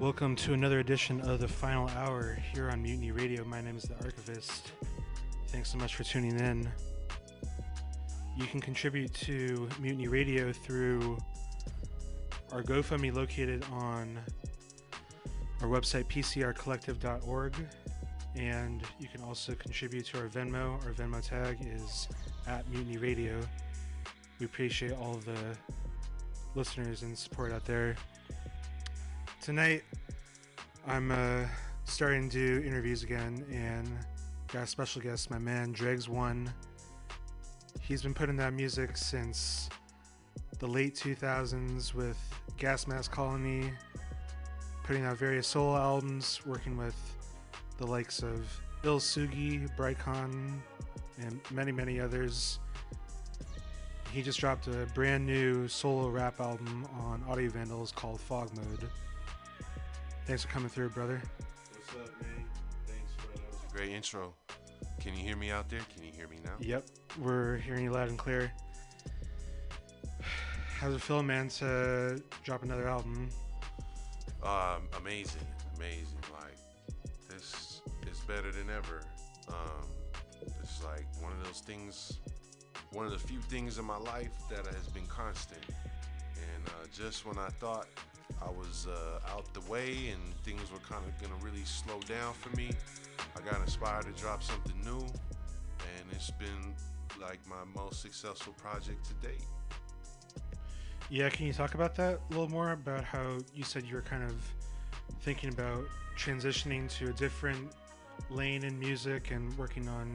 Welcome to another edition of the final hour here on Mutiny Radio. My name is The Archivist. Thanks so much for tuning in. You can contribute to Mutiny Radio through our GoFundMe located on our website, pcrcollective.org. And you can also contribute to our Venmo. Our Venmo tag is at Mutiny Radio. We appreciate all the listeners and support out there tonight I'm uh, starting to do interviews again and got a special guest, my man Dregs One. He's been putting out music since the late 2000s with Gas Mask Colony, putting out various solo albums, working with the likes of Il Sugi, Brycon, and many, many others. He just dropped a brand new solo rap album on Audio Vandals called Fog Mode. Thanks for coming through, brother. What's up, man? Thanks, for That was a great intro. Can you hear me out there? Can you hear me now? Yep, we're hearing you loud and clear. How's it feel, man, to drop another album? Um, amazing, amazing. Like this is better than ever. Um, it's like one of those things, one of the few things in my life that has been constant. And uh, just when I thought I was uh, out the way and things were kind of gonna really slow down for me. I got inspired to drop something new, and it's been like my most successful project to date. Yeah, can you talk about that a little more? About how you said you were kind of thinking about transitioning to a different lane in music and working on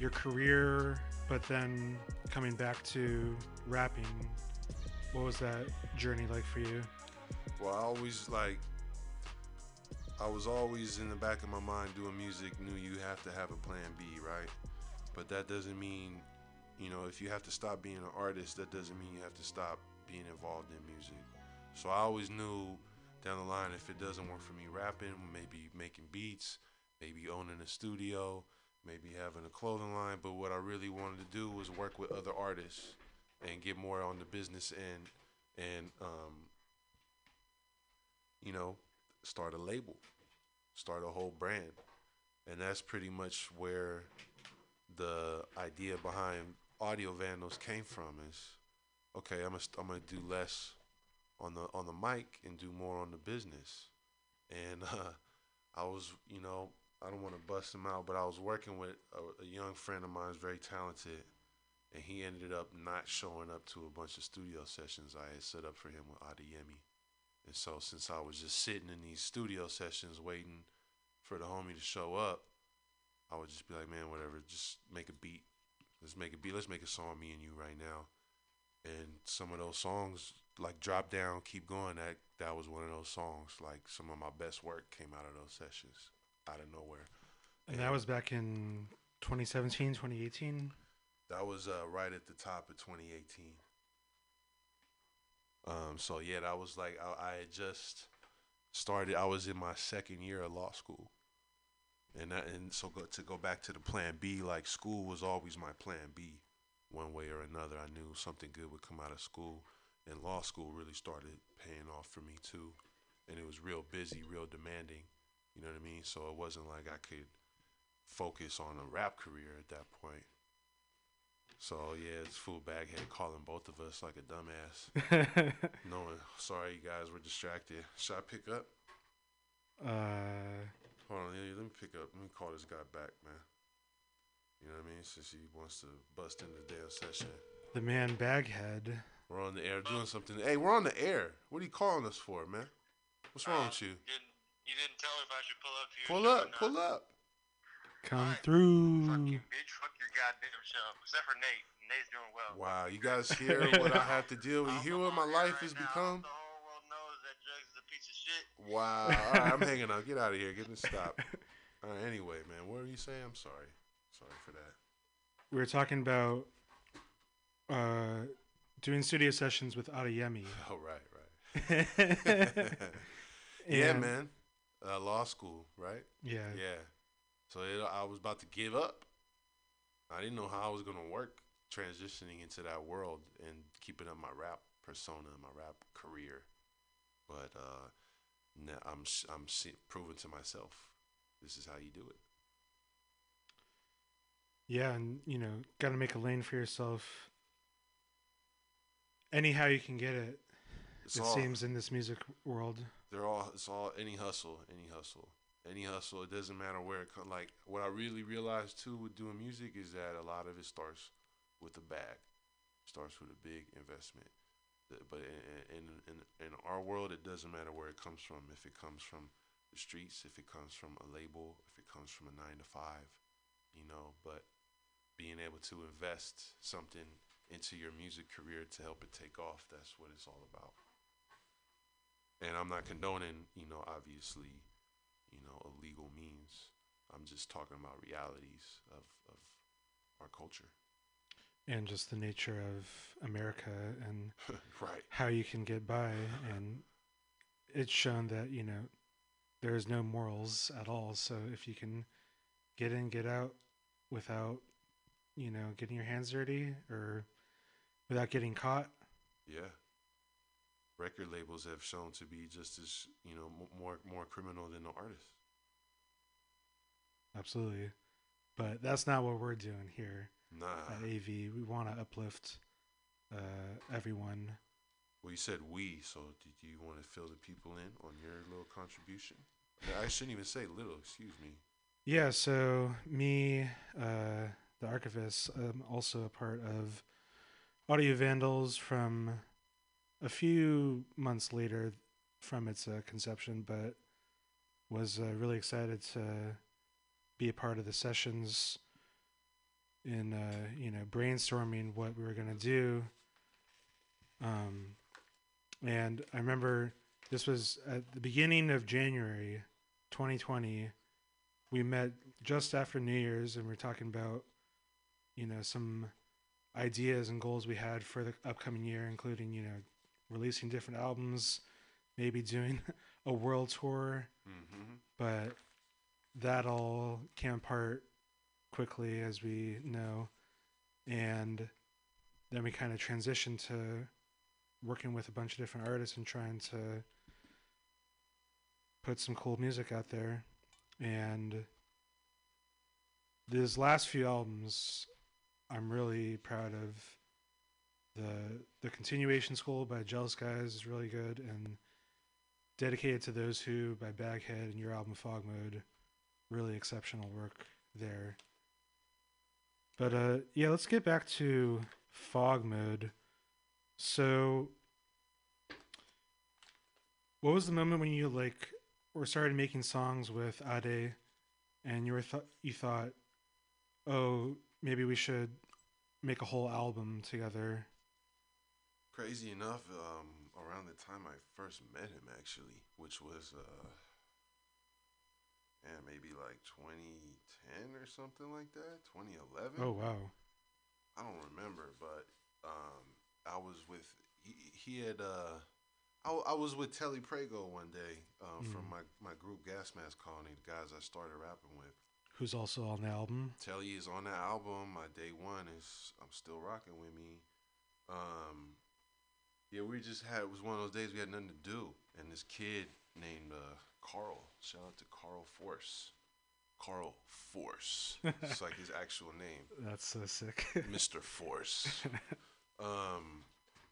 your career, but then coming back to rapping what was that journey like for you? Well, I always like. I was always in the back of my mind doing music. Knew you have to have a plan B, right? But that doesn't mean, you know, if you have to stop being an artist, that doesn't mean you have to stop being involved in music. So I always knew down the line if it doesn't work for me rapping, maybe making beats, maybe owning a studio, maybe having a clothing line. But what I really wanted to do was work with other artists and get more on the business end and um, you know, start a label, start a whole brand. And that's pretty much where the idea behind Audio Vandals came from is okay, I'm gonna, I'm gonna do less on the on the mic and do more on the business. And uh, I was, you know, I don't want to bust him out, but I was working with a, a young friend of mine who's very talented, and he ended up not showing up to a bunch of studio sessions I had set up for him with Adeyemi. And so since I was just sitting in these studio sessions waiting for the homie to show up, I would just be like, man, whatever, just make a beat. Let's make a beat. Let's make a song, me and you, right now. And some of those songs, like Drop Down, Keep Going, that that was one of those songs. Like some of my best work came out of those sessions, out of nowhere. And that was back in 2017, 2018. That was uh, right at the top of 2018. Um, so yeah, that was like I, I had just started. I was in my second year of law school, and that, and so go, to go back to the plan B, like school was always my plan B, one way or another. I knew something good would come out of school, and law school really started paying off for me too, and it was real busy, real demanding. You know what I mean? So it wasn't like I could focus on a rap career at that point. So yeah, it's full baghead calling both of us like a dumbass. Knowing, sorry you guys were distracted. Should I pick up? uh, Hold on, yeah, let me pick up. Let me call this guy back, man. You know what I mean? Since he wants to bust in the damn session. the man Baghead. We're on the air doing something. Hey, we're on the air. What are you calling us for, man? What's wrong with you? Didn't, you didn't tell if I should pull up to your Pull up, pull up. Come Alright. Fuck through. you, bitch. Fuck your goddamn show. Except for Nate. Nate's doing well. Wow, you guys hear what I have to deal with? You hear what my life has become? The whole world knows that Jugs is a piece of shit. Wow. All right, I'm hanging out. Get out of here. Get this stop. All right, anyway, man, what were you saying? I'm sorry. Sorry for that. We were talking about uh, doing studio sessions with Adeyemi. Oh, right, right. yeah, man. Uh, law school, right? Yeah. Yeah. So it, I was about to give up. I didn't know how I was gonna work transitioning into that world and keeping up my rap persona, my rap career. But uh, now I'm I'm proving to myself this is how you do it. Yeah, and you know, got to make a lane for yourself. Anyhow you can get it. It's it all seems in this music world. they're all it's all any hustle, any hustle, any hustle. It doesn't matter where it comes. Like what I really realized too with doing music is that a lot of it starts with a bag, starts with a big investment. But in in, in in our world, it doesn't matter where it comes from. If it comes from the streets, if it comes from a label, if it comes from a nine to five, you know. But being able to invest something into your music career to help it take off, that's what it's all about and I'm not condoning, you know, obviously, you know, illegal means. I'm just talking about realities of, of our culture. and just the nature of America and right. how you can get by and it's shown that you know there's no morals at all so if you can get in get out without you know getting your hands dirty or without getting caught Yeah. Record labels have shown to be just as, you know, more more criminal than the artist. absolutely but that's not what we're doing here Nah. at AV we want to uplift uh, everyone Well, you said we, so did you want to fill the people in on your little contribution? I shouldn't even say little, excuse me. Yeah, so me, uh, the I'm also a part of Audio Vandals from a few months later from its uh, conception, but was uh, really excited to be a part of the sessions in uh, you know brainstorming what we were gonna do. Um, and I remember this was at the beginning of January 2020. We met just after New Year's and we are talking about, you know, some ideas and goals we had for the upcoming year, including, you know, releasing different albums, maybe doing a world tour. Mm-hmm. But that all came apart quickly, as we know. And then we kind of transitioned to working with a bunch of different artists and trying to put some cool music out there. And these last few albums, I'm really proud of. The the continuation school by Jealous Guys is really good and dedicated to those who by Baghead and your album Fog Mode, really exceptional work there. But uh yeah, let's get back to Fog Mode. So what was the moment when you like were started making songs with Ade and you were th- you thought, "Oh, maybe we should make a whole album together." Crazy enough, um, around the time I first met him, actually, which was, uh, yeah, maybe like 2010 or something like that, 2011. Oh wow. I don't remember, but um, I was with he, he had uh, I, I was with Telly Prego one day uh, from Mm. my my group Gas Mask Colony, the guys I started rapping with. Who's also on the album? Telly is on that album. My day one is I'm still rocking with me. Um, yeah, we just had it was one of those days we had nothing to do, and this kid named uh, Carl. Shout out to Carl Force. Carl Force. it's like his actual name. That's so sick. Mr. Force. um,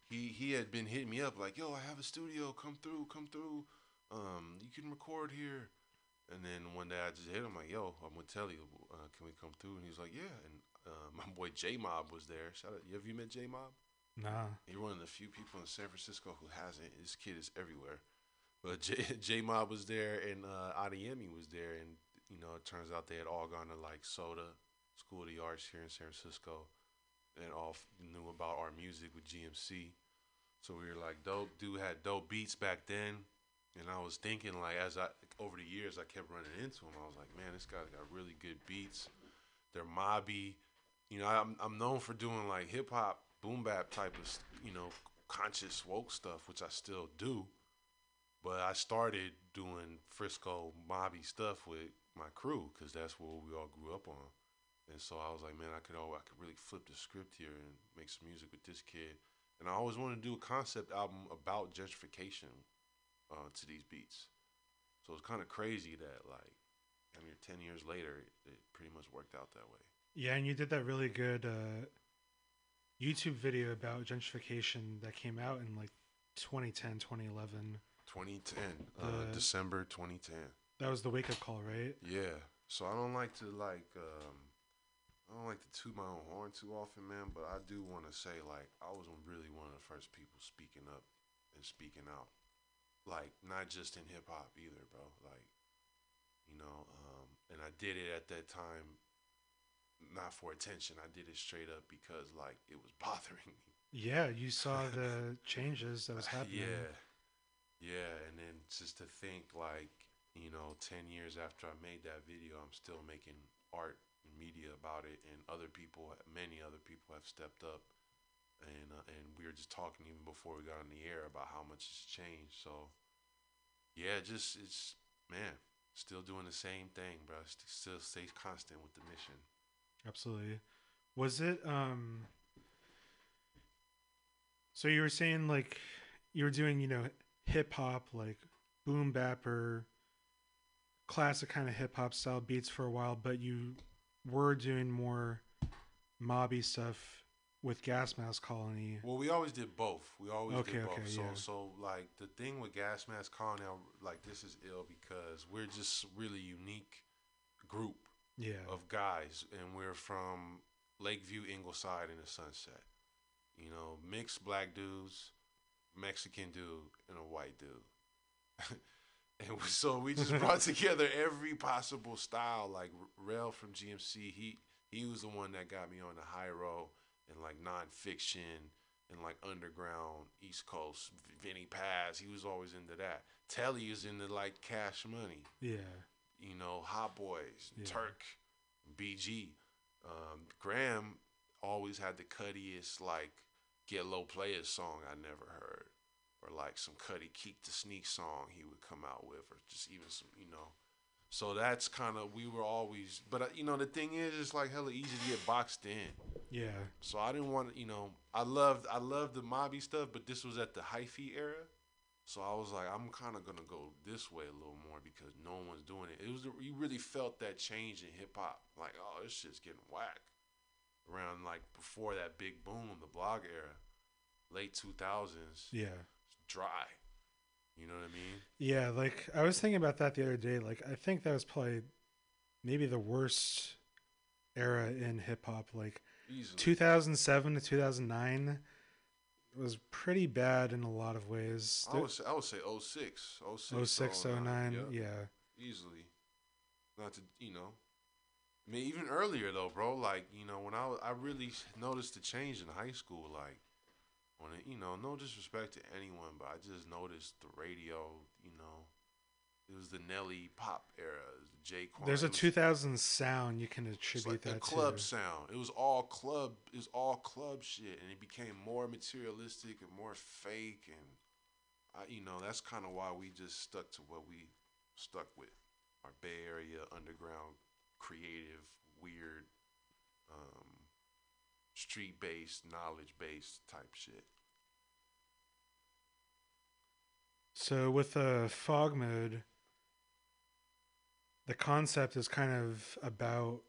he he had been hitting me up like, "Yo, I have a studio. Come through, come through. Um, you can record here." And then one day I just hit him like, "Yo, I'm gonna tell you. Uh, can we come through?" And he was like, "Yeah." And uh, my boy J Mob was there. Shout out. Have you met J Mob? Nah. You're one of the few people in San Francisco who hasn't. This kid is everywhere. But J, J Mob was there and uh, Adeyemi was there, and you know it turns out they had all gone to like SOTA School of the Arts here in San Francisco, and all knew about our music with GMC. So we were like, dope. Dude had dope beats back then, and I was thinking like as I over the years I kept running into him, I was like, man, this guy's got really good beats. They're mobby. You know, I'm I'm known for doing like hip hop, boom bap type of you know conscious woke stuff, which I still do. But I started doing Frisco mobby stuff with my crew because that's what we all grew up on. And so I was like, man, I could I could really flip the script here and make some music with this kid. And I always wanted to do a concept album about gentrification uh, to these beats. So it's kind of crazy that like, I mean, ten years later, it, it pretty much worked out that way. Yeah, and you did that really good uh, YouTube video about gentrification that came out in like 2010, 2011. 2010, uh, The- December 2010. That was the wake up call, right? Yeah. So I don't like to like um I don't like to toot my own horn too often, man, but I do want to say like I was really one of the first people speaking up and speaking out. Like not just in hip hop either, bro. Like you know, um and I did it at that time not for attention. I did it straight up because like it was bothering me. Yeah, you saw the changes that was happening. Yeah. Yeah, and then just to think like, you know, 10 years after I made that video, I'm still making art and media about it and other people, many other people have stepped up and uh, and we were just talking even before we got on the air about how much has changed. So yeah, just it's man, still doing the same thing, bro. Still stay constant with the mission. Absolutely. Was it um So you were saying like you were doing, you know, hip hop like boom bapper classic kind of hip hop style beats for a while, but you were doing more mobby stuff with Gas Mask Colony. Well, we always did both. We always Okay, did both. okay, so, yeah. so like the thing with Gas Mask Colony, like this is ill because we're just really unique group Yeah. of guys, and we're from Lakeview, Ingleside, and the Sunset. You know, mixed black dudes, Mexican dude, and a white dude. and so we just brought together every possible style. Like Rel from GMC, he he was the one that got me on the high road and like nonfiction and like underground East Coast. Vinnie Paz, he was always into that. Telly is into like Cash Money Yeah. You know, Hot Boys, Yeah. Turk, BG. Um, Graham always had the cuttiest, like, Get Low Playaz song I never heard. Or like some Cuddy Keak the Sneak song he would come out with, or just even some, you know. So that's kind of, we were always, but, uh, you know, the thing is, it's like hella easy to get boxed in. Yeah. So I didn't want to, you know, I loved I loved the mobby stuff, but this was at the hyphy era. So I was like, I'm kind of gonna go this way a little more because no one's doing it. It was you really felt that change in hip hop, like oh this shit's getting whack. Around like before that big boom, the blog era, late 2000s, Yeah. dry. You know what I mean? Yeah, like I was thinking about that the other day. Like I think that was probably maybe the worst era in hip hop. Like Easily. 2007 to 2009 was pretty bad in a lot of ways. I would say I would say 06, 06, 06, 09, yeah. yeah. easily. Not to you know, I mean even earlier though, bro. Like you know when I was, I really noticed the change in high school. Like when it, you know, no disrespect to anyone, but I just noticed the radio. You know, it was the Nelly pop era, it was the J-Kwon. There's a it 2000 sound you can attribute like the that club to. sound. It was all club. It was all club shit, and it became more materialistic and more fake. And I, you know, that's kind of why we just stuck to what we stuck with. Our Bay Area underground, creative, weird, um, street-based, knowledge-based type shit. So with uh, fog mode, the concept is kind of about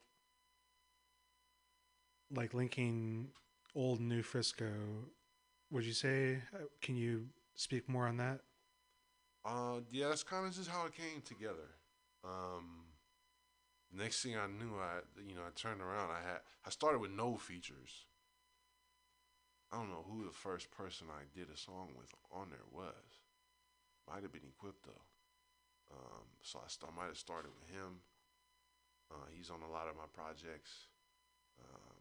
like linking old new Frisco. Would you say? uh, Can you speak more on that? Uh, yeah, that's kind of just how it came together. Um, next thing I knew, I you know I turned around. I had I started with no features. I don't know who the first person I did a song with on there was. Might have been Equipto though. Um, so I, st- I might have started with him. Uh, he's on a lot of my projects. Um,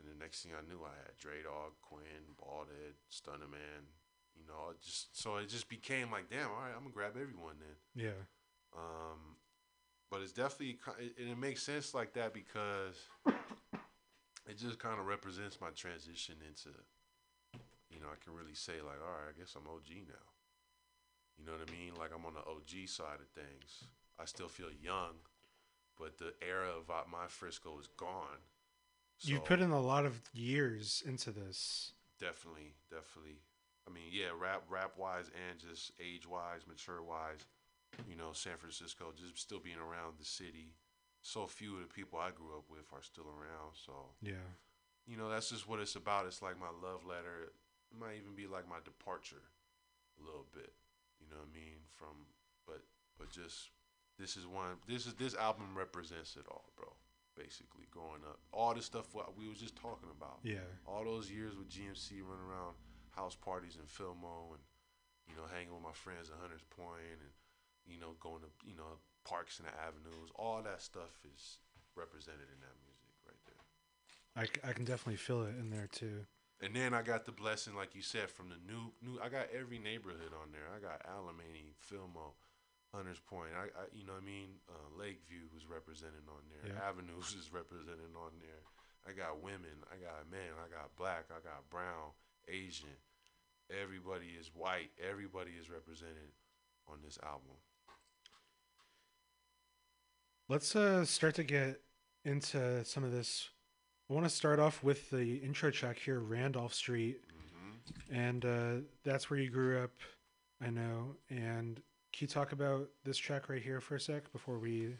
and the next thing I knew, I had Dre Dog, Quinn, Baldhead, Stunner Man. You know, just so it just became like, damn, all right, I'm gonna grab everyone then. Yeah. Um, but it's definitely and it makes sense like that because it just kind of represents my transition into, you know, I can really say like, all right, I guess I'm OG now. You know what I mean? Like I'm on the OG side of things. I still feel young, but the era of uh, my Frisco is gone. you So- put in a lot of years into this. Definitely, definitely. I mean, yeah, rap, rap wise, and just age wise, mature wise. You know, San Francisco just still being around the city. So few of the people I grew up with are still around. So Yeah. you know, that's just what it's about. It's like my love letter. It might even be like my departure, a little bit. You know what I mean? From, but, but just this is one. This is this album represents it all, bro. Basically, growing up, all the stuff what we was just talking about Yeah. all those years with GMC running around house parties in Fillmore and you know hanging with my friends at Hunters Point and you know going to you know parks and the avenues all that stuff is represented in that music right there I, I can definitely feel it in there too. And then I got the blessing like you said from the new new I got every neighborhood on there I got Alemany Fillmore Hunters Point I, I you know what I mean uh, Lakeview was represented on there Yeah. Avenues is represented on there I got women I got men I got black I got brown Asian. Everybody is white. Everybody is represented on this album. Let's uh, start to get into some of this. I want to start off with the intro track here, Randolph Street, hmm and uh, that's where you grew up. I know. And can you talk about this track right here for a sec before we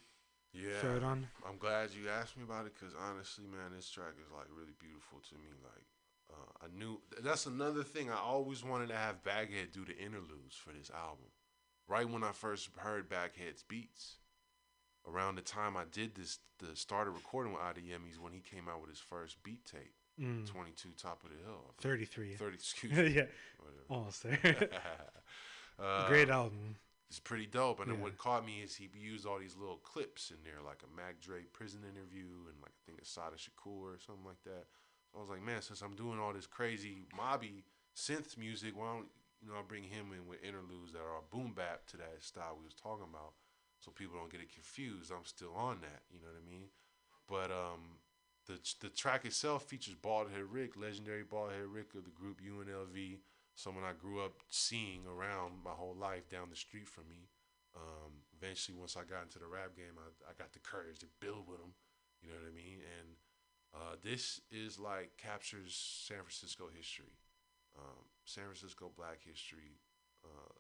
Yeah, throw it on? I'm glad you asked me about it because honestly, man, this track is like really beautiful to me. Like, uh, I knew that's another thing. I always wanted to have Baghead do the interludes for this album. Right when I first heard Baghead's beats, around the time I did this, the started recording with IDMs when he came out with his first beat tape, Mm. 22 Top of the Hill. 33. 30, excuse me. yeah, Whatever. almost there. Uh, Great album. It's pretty dope. And then what caught me is he used all these little clips in there, like a Mac Dre prison interview and like I think Assata Shakur or something like that. So I was like, man, since I'm doing all this crazy mobby synth music, why don't you know I bring him in with interludes that are boom bap to that style we was talking about, so people don't get it confused. I'm still on that, you know what I mean? But um, the the track itself features Baldhead Rick, legendary Baldhead Rick of the group UNLV, someone I grew up seeing around my whole life down the street from me. Um, eventually, once I got into the rap game, I, I got the courage to build with him. You know what I mean? And uh, this is like captures San Francisco history, um, San Francisco Black history. Uh,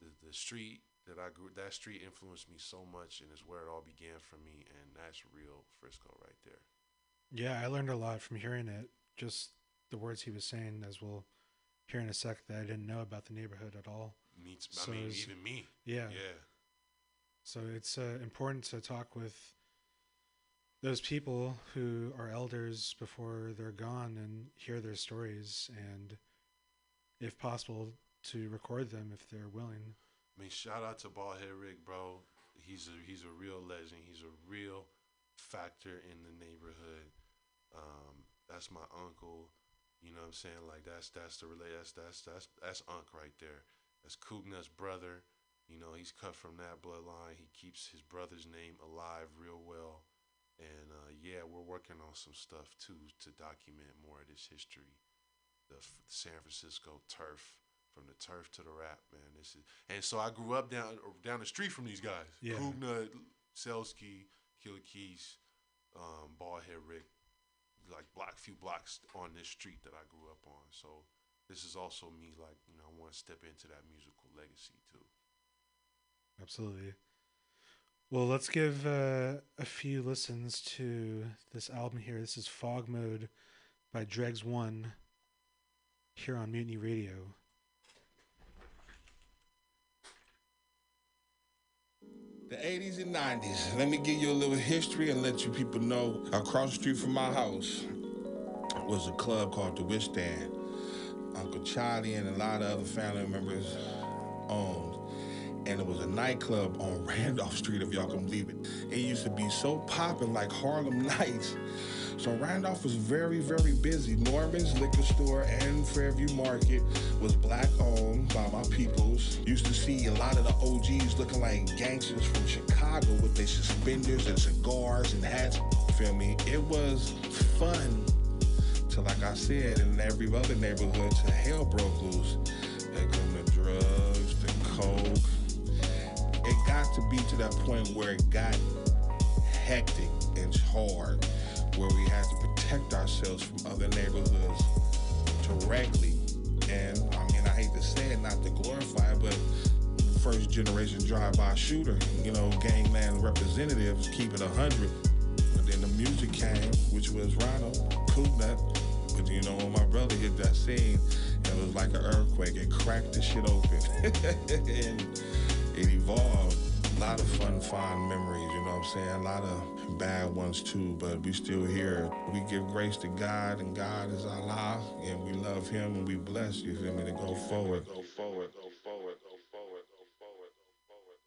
the the street that I grew, that street influenced me so much, and is where it all began for me. And that's real Frisco right there. Yeah, I learned a lot from hearing it. Just the words he was saying, as we'll hear in a sec, that I didn't know about the neighborhood at all. Me, t- So I mean, is- even me. Yeah. Yeah. So it's uh, important to talk with those people who are elders before they're gone and hear their stories and, if possible, to record them if they're willing. I mean, shout out to Baldhead Rick, bro. He's a he's a real legend. He's a real factor in the neighborhood. Um, that's my uncle. You know what I'm saying? Like that's that's the relay. That's that's that's that's Unc right there. That's Cougnut's brother. You know, he's cut from that bloodline. He keeps his brother's name alive real well. And uh, yeah, we're working on some stuff too to document more of this history. The F- San Francisco turf, from the turf to the rap, man. This is, and so I grew up down down the street from these guys. Yeah. Cougnut, Selsky, Killer Keys, um, Baldhead Rick, like block few blocks on this street that I grew up on. So this is also me, like you know, I want to step into that musical legacy too. Absolutely. Well, let's give uh, a few listens to this album here. This is Fog Mode by Dregs One here on Mutiny Radio. The 80s and 90s. Let me give you a little history and let you people know. Across the street from my house was a club called The Wishstand. Uncle Charlie and a lot of other family members owned. And it was a nightclub on Randolph Street, if y'all can believe it. It used to be so popping like Harlem Nights. So Randolph was very, very busy. Norman's liquor store and Fairview Market was black owned by my peoples. Used to see a lot of the OGs looking like gangsters from Chicago with their suspenders and cigars and hats. Feel me? It was fun. Till like I said, in every other neighborhood, till hell broke loose. There come the drugs, the coke. It got to be to that point where it got hectic and hard, where we had to protect ourselves from other neighborhoods directly. And I mean, I hate to say it, not to glorify it, but first generation drive-by shooter, you know, gangland representatives, keep it a hundred. But then the music came, which was Ronald, Cougnut. But you know, when my brother hit that scene, it was like an earthquake. It cracked the shit open. and it evolved. A lot of fun, fond memories, saying? A lot of bad ones too, but we still here. We give grace to God, and God is Allah, and we love Him, and we bless you, feel me, to go forward. Go forward, go forward, go forward, go forward, go forward.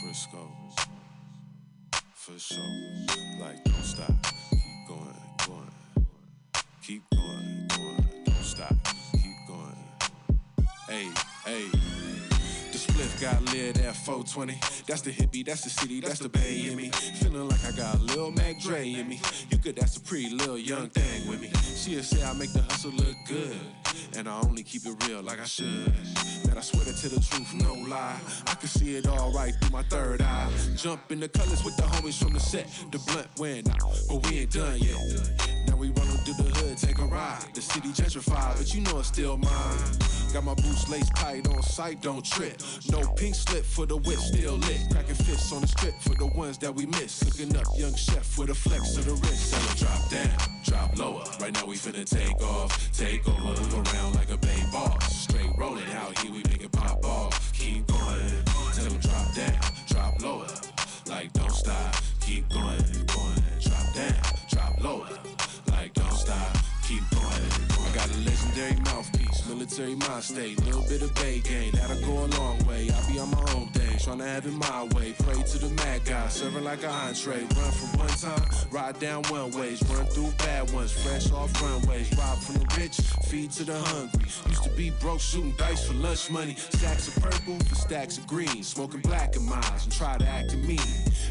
Frisco. For sure. Like, don't stop. Got lit at 420. That's the hippie, that's the city, that's the bay in me. Feeling like I got Lil Mac Dre in me. You could, ask a pretty little young thing with me. She'll say I make the hustle look good. And I only keep it real like I should. Man, I swear to tell the truth, no lie. I can see it all right through my third eye. Jump in the colors with the homies from the set. The blunt went out, but we ain't done yet. Through the hood, take a ride. The city gentrified, but you know it's still mine. Got my boots laced tight on sight, don't trip. No pink slip for the whip, still lit. Cracking fists on the strip for the ones that we miss. Cooking up young chef with a flex of the wrist. Tell drop down, drop lower. Right now we finna take off, take over, move around like a bay boss. Straight rolling out here, we make military mind state, little bit of bay game, that'll go a long way. I be on my own day, tryna have it my way. Pray to the mad guy, serving like a entree. Run from one time, ride down one ways, run through bad ones, fresh off runways. Rob from the rich, feed to the hungry. Used to be broke, shooting dice for lunch money. Stacks of purple for stacks of green, smoking black and miles and try to act mean.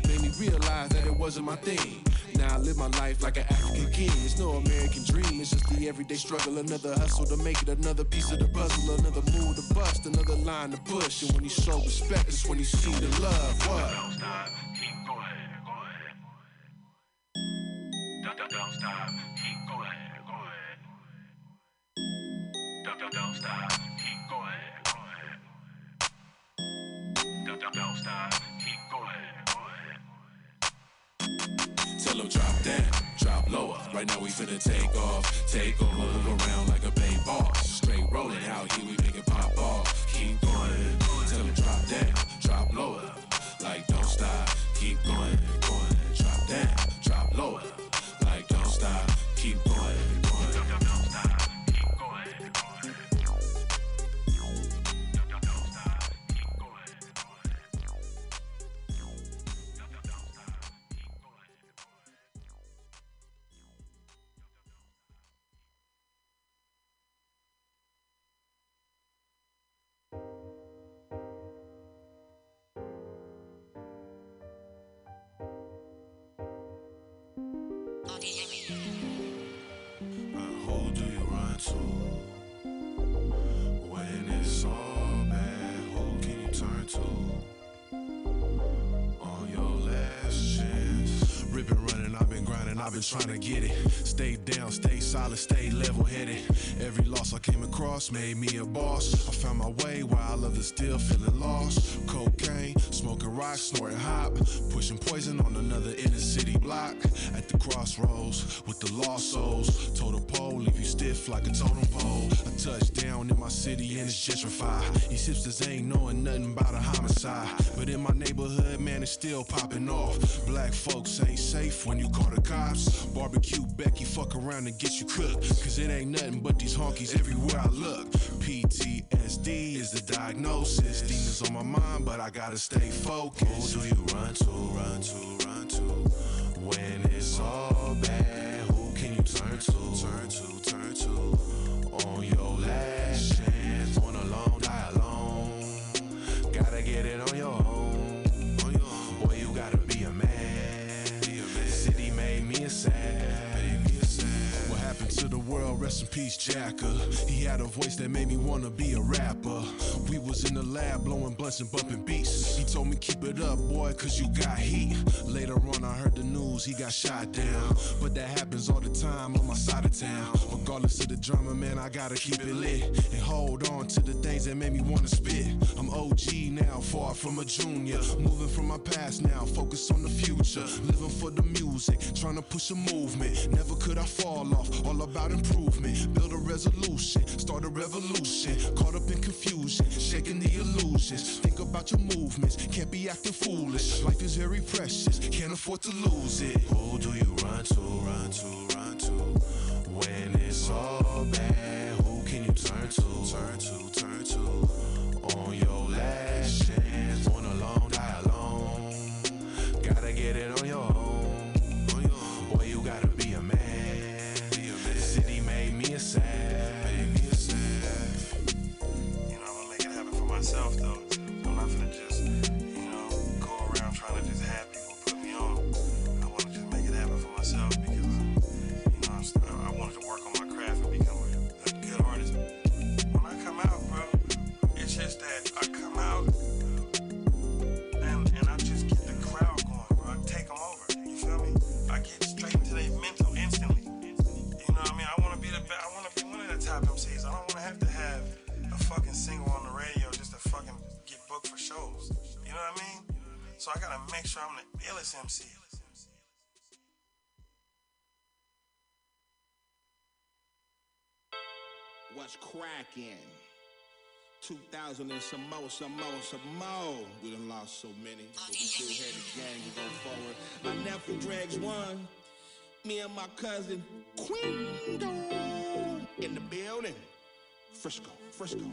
Made me realize that it wasn't my thing. Now I live my life like an African king. It's no American dream, it's just the everyday struggle. Another hustle to make it, another piece of the puzzle, another move to bust, another line to push. And when you show respect, it's when you see the love. What? Don't stop, keep going, go ahead. Don't, don't, stop, keep going, go ahead. Don't, don't, stop, keep going, go ahead. Don't, don't stop, them drop down, drop lower. Right now we finna take off, take over, move around like a bay boss. Straight rolling out here, we make it pop off. Keep going, tell them drop down, drop lower. Like don't stop, keep going. I've been trying to get it. Stay down, stay solid, stay level headed. Every loss I came across made me a boss. I found my way while others still feeling lost. Cocaine, smoking rock, snorting hop, pushing poison on another inner city block. At the crossroads with the lost souls. Total pole, leave you stiff like a totem pole. I touched down in my city and it's gentrified. These hipsters ain't knowing nothing about a homicide. But in my neighborhood, man, it's still popping off. Black folks ain't safe when you call the cops. Barbecue Becky, fuck around and get you cooked. Cause it ain't nothing but these honkies everywhere I look. PTSD is the diagnosis. Demons on my mind, but I gotta stay focused. Who do you run to, run to, run to? When it's all bad, who can you turn to? Turn to, turn to. On your last Rest in peace, Jacker. He had a voice that made me wanna be a rapper. We was in the lab blowing blunts and bumping beats. He told me keep it up, boy, cause you got heat. Later on, I heard the news he got shot down. But that happens all the time on my side of town. Regardless of the drama, man, I gotta keep it lit and hold on to the things that made me wanna spit. I'm OG now, far from a junior. Moving from my past now, focus on the future. Living for the music, trying to push a movement. Never could I fall off, all about improvement. Build a resolution, start a revolution. Caught up in confusion, shaking the illusions. Think about your movements, can't be acting foolish. Life is very precious, can't afford to lose it. Who do you run to, run to, run to? When it's all bad, who can you turn to? Turn to, turn to. On your last So I gotta make sure I'm the illest MC. What's cracking? 2000 and some more, some more, some more. We done lost so many, but we still had the gang to go forward. My nephew Dregs One. Me and my cousin Quinto in the building. Frisco, Frisco.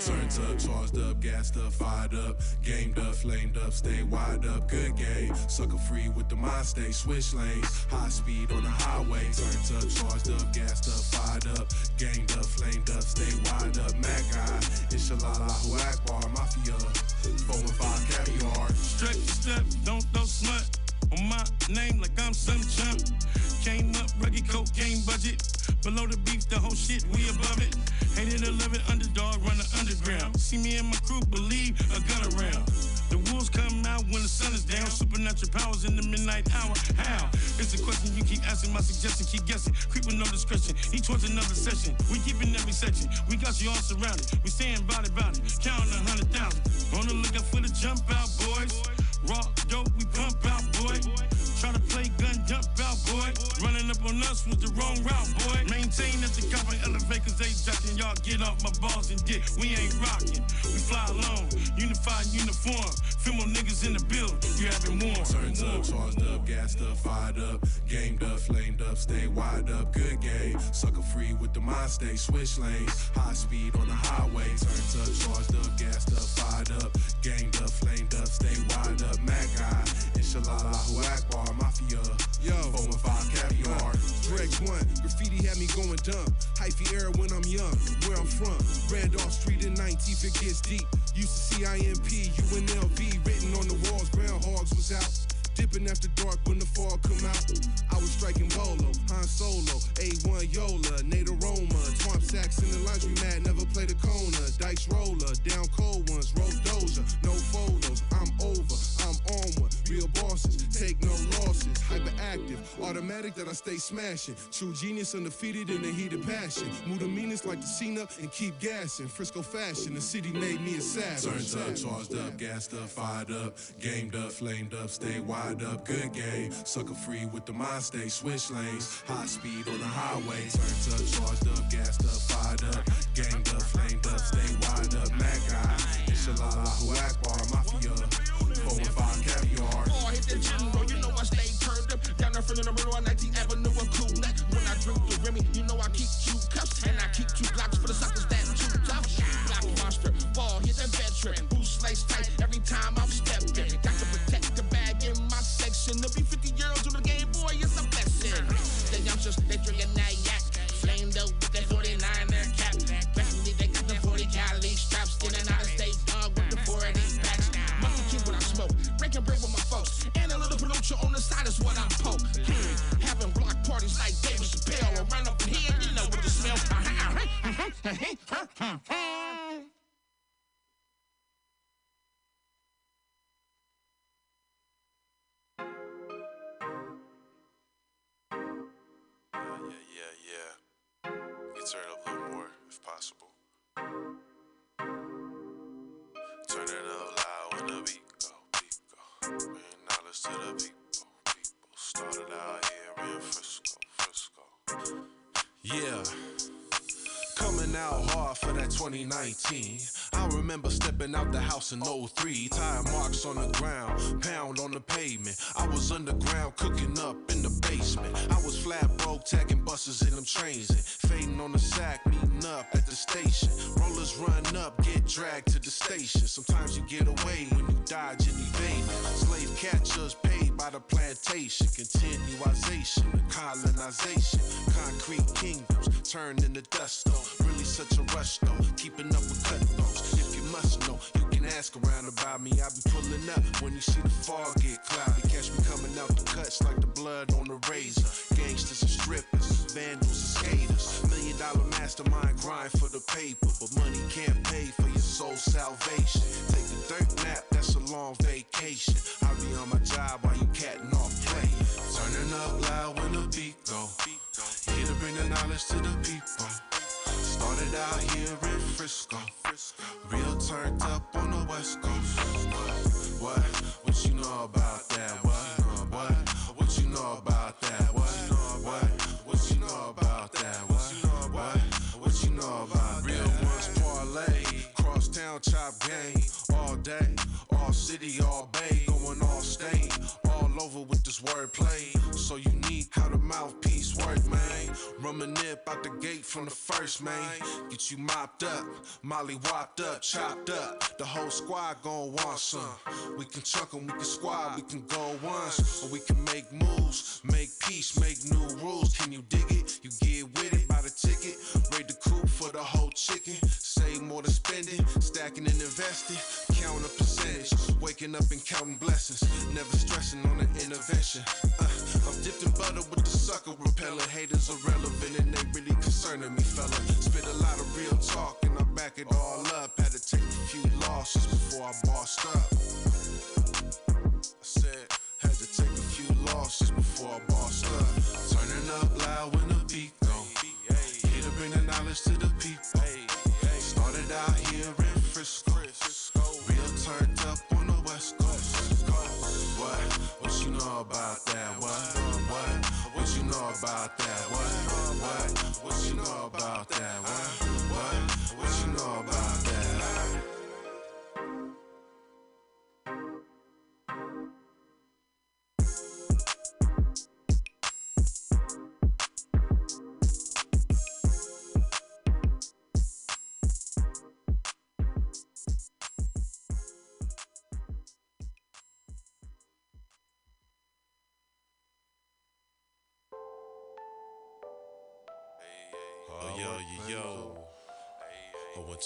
Turned up, charged up, gassed up, fired up, gamed up, flamed up, stay wide up, good game. Sucker free with the mind stay, switch lanes, high speed on the highway. Turned up, charged up, gassed up, fired up, gamed up, flamed up, stay wide up, Mac guy. Inshallah, Allahu Akbar, Mafia, four and five caviar. Stretch step, don't throw smut on my name like I'm some chump. Came up, rugged cocaine budget. Below the beef, the whole shit, we above it. Hated to love it, underdog, run the underground. See me and my crew, believe a gun around. The wolves come out when the sun is down. Supernatural powers in the midnight hour. How? It's a question you keep asking. My suggestion, keep guessing. Creep with no discretion. Each towards another session. We keep in every section. We got you all surrounded. We staying body body. Counting a hundred thousand. On the lookout for the jump out, boys. Raw dope, we pump out, on us was the wrong route, boy. Maintain at the copper elevate, cause they jacking. Y'all get off my balls and dick. We ain't rocking. We fly alone. Unified uniform. Fimo niggas in the building. You having warm. Turned up, charged up, gassed up, fired up, gamed up, flamed up, stay wide up, good game. Sucker free with the mind stay, switch lanes, high speed on the highway. Turned up, charged up, gassed up, fired up, gamed up, flamed up, stay wide up, Mac guy. Inshallah, Allahu Akbar, Mafia. Yo. four and five caviar. Dregs one, graffiti had me going dumb. Hyphy era when I'm young, where I'm from. Randolph Street in 19th, it gets deep. Used to see IMP, UNLV written on the walls. Groundhogs was out. Dipping after dark when the fall come out. I was striking Bolo, Han Solo, A1 Yola, Nate Aroma, Twomp Sacks in the laundry mat, never played a Kona. Dice roller, down cold ones, roll bosses, take no losses. Hyperactive, automatic that I stay smashing. True genius, undefeated in the heat of passion. Move the meanest like the Cena and keep gassing. Frisco fashion, the city made me a savage. Turned up, charged up, gassed up, fired up, gamed up, flamed up, stay wide up, good game. Sucker free with the mind stay, switch lanes, high speed on the highway. Turned up, charged up, gassed up, fired up, gamed up, flamed up, stay wide up, Mac guy. Inshallah, Akbar, Mafia, four and five You know I stay turned up. Down in the middle of 19th Avenue of cool. When I drink the Remy, you know I keep two cups. And I keep two 2019. Remember stepping out the house in 03. Tire marks on the ground, pound on the pavement. I was underground cooking up in the basement. I was flat broke, tagging buses in them trains. And fading on the sack, meeting up at the station. Rollers run up, get dragged to the station. Sometimes you get away when you dodge and evade. Slave catchers paid by the plantation. Continuization, colonization. Concrete kingdoms turned into dust though. Really such a rush though. Keeping up with cutthroats. Must know, you can ask around about me. I be pulling up when you see the fog get cloudy. Catch me coming out the cuts like the blood on the razor. Gangsters and strippers, vandals and skaters. Million dollar mastermind grind for the paper, but money can't pay for your soul salvation. Take a dirt nap, that's a long vacation. I'll be on my job while you catting off play. Turning up loud when the beat go. Here to bring the knowledge to the people. Started out here in Frisco. Real turned up on the West Coast. What? What you know about that? What? What? What you know about that? What? What? What you know about that? What? What? What you know about real ones parlay? Cross town chop game all day, all city, all bay, going all state all over with this wordplay. So unique how the mouthpiece work, man. Rum and nip out the gate from the first, man. Get you mopped up, Molly whopped up, chopped up. The whole squad gon' want some. We can chunk 'em, we can squad, we can go once, or we can make moves, make peace, make new rules. Can you dig it? You get with it, buy the ticket, raid the coop for the whole chicken. Save more than spending, stacking and investing, count a percentage. Waking up and counting blessings, never stressing on the intervention. Uh, I'm dipped in butter with the sucker repellent. Haters irrelevant and they really concerning me, fella. Spit a lot of real talk and I back it all up. Had to take a few losses before I bossed up. I said, had to take a few losses before I bossed up. Turning up loud when the beat go. Here to bring the knowledge to the people. About that? What? What? What you know about that? What? What? What you know about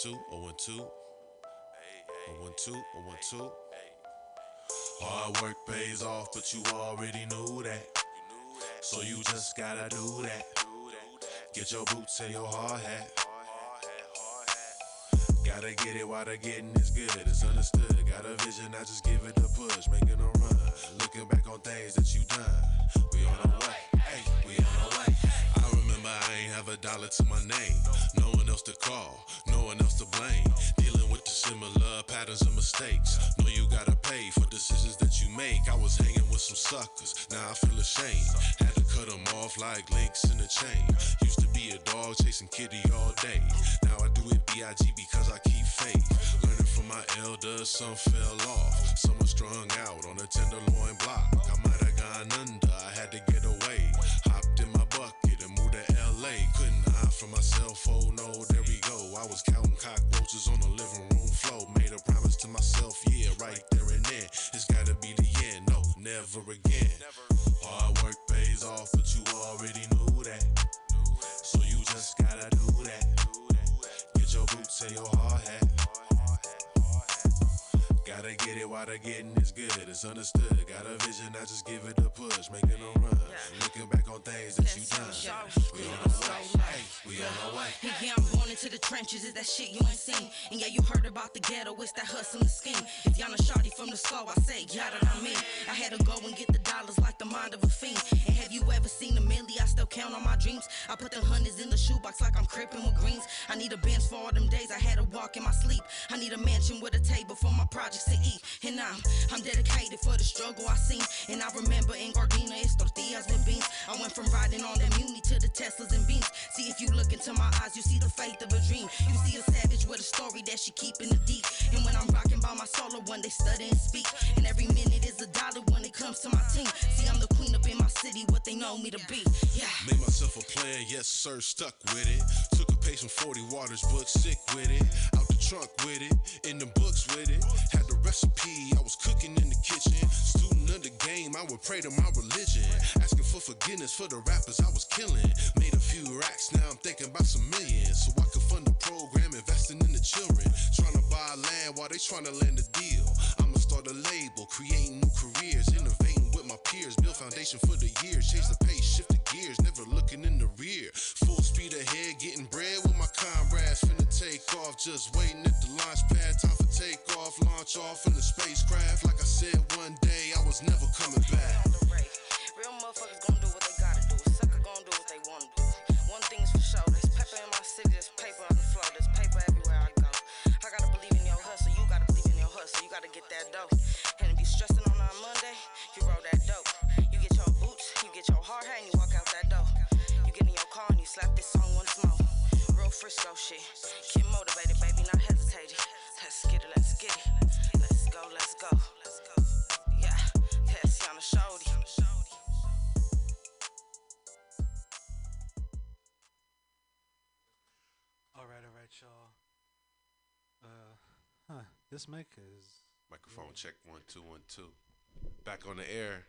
two, oh one two. Oh one two, oh one two. Hard work pays off, but you already knew that. So you just gotta do that. Get your boots and your hard hat. Gotta get it while the getting is good. It's understood. Got a vision, I just give it a push, making a run. Looking back on things that you done. We on our way. Hey, we on our way. I remember I ain't have a dollar to my name. No one else to call, no one else to blame. Dealing with the similar patterns and mistakes. Know you gotta pay for decisions that you make. I was hanging with some suckers, now I feel ashamed. Had to cut them off like links in a chain. Used to be a dog chasing kitty all day. Now I do it B.I.G. because I keep faith. Learning from my elders, some fell off. Some was strung out on a tenderloin block. I might have gone under, I had to get away. From myself, oh no, there we go. I was counting cockroaches on the living room floor. Made a promise to myself, yeah, right there and then. It's gotta be the end, no, never again. Hard work pays off, but you already knew that. So you just gotta do that. Get your boots and your hat. Gotta get it while the getting is good. It's understood. Got a vision, I just give it a push, making a run. Looking back on things that you done. We on our way. Hey, we on our way. Yeah, I'm born into the trenches, is that shit you ain't seen. And yeah, you heard about the ghetto, it's that hustle and scheme. If y'all not shawty from the slow, I say, yeah, that I mean. I had to go and get the dollars like the mind of a fiend. And have you ever seen a milli? I still count on my dreams. I put the hundreds in the shoebox like I'm crippin' with greens. I need a bench for all them days I had to walk in my sleep. I need a mansion with a table for my projects to eat. And I'm, I'm dedicated for the struggle I seen. And I remember in Gardena, it's tortillas with beans. I went from riding on the Muni to the Teslas and beans. See if you look into my eyes, you see the faith of a dream. You see a savage with a story that she keep in the deep. And when I'm rocking by my solo one, they study and speak. And every minute is a dollar when it comes to my team. See, I'm the queen up in my city, what they know me to be. Yeah. Made myself a plan, yes sir, stuck with it. Took a page from 40 Waters but sick with it. Out the trunk with it, in the books with it. Had recipe, I was cooking in the kitchen. Student of the game, I would pray to my religion. Asking for forgiveness for the rappers I was killing. Made a few racks, now I'm thinking about some millions. So I could fund the program, investing in the children. Trying to buy land while they trying to land a deal. I'ma start a label, creating new careers, innovating with my peers. Build foundation for the years, change the pace, shift the gears, never looking in the rear. Full speed ahead, getting bread off, just waiting at the launch pad. Time for takeoff, launch off in the spacecraft. Like I said, one day I was never coming back. Real motherfuckers gon' do what they gotta do. Sucker gon' do what they wanna do. One thing's for sure, there's paper in my city, there's paper on the floor, there's paper everywhere I go. I gotta believe in your hustle, you gotta believe in your hustle, you gotta get that dope. And if you stressing on a Monday, you roll that dope. You get your boots, you get your hard hat, and you walk out that door. You get in your car and you slap this song once more. Real Frisco shit. Huh. This mic is Microphone check one two one two. Back on the air.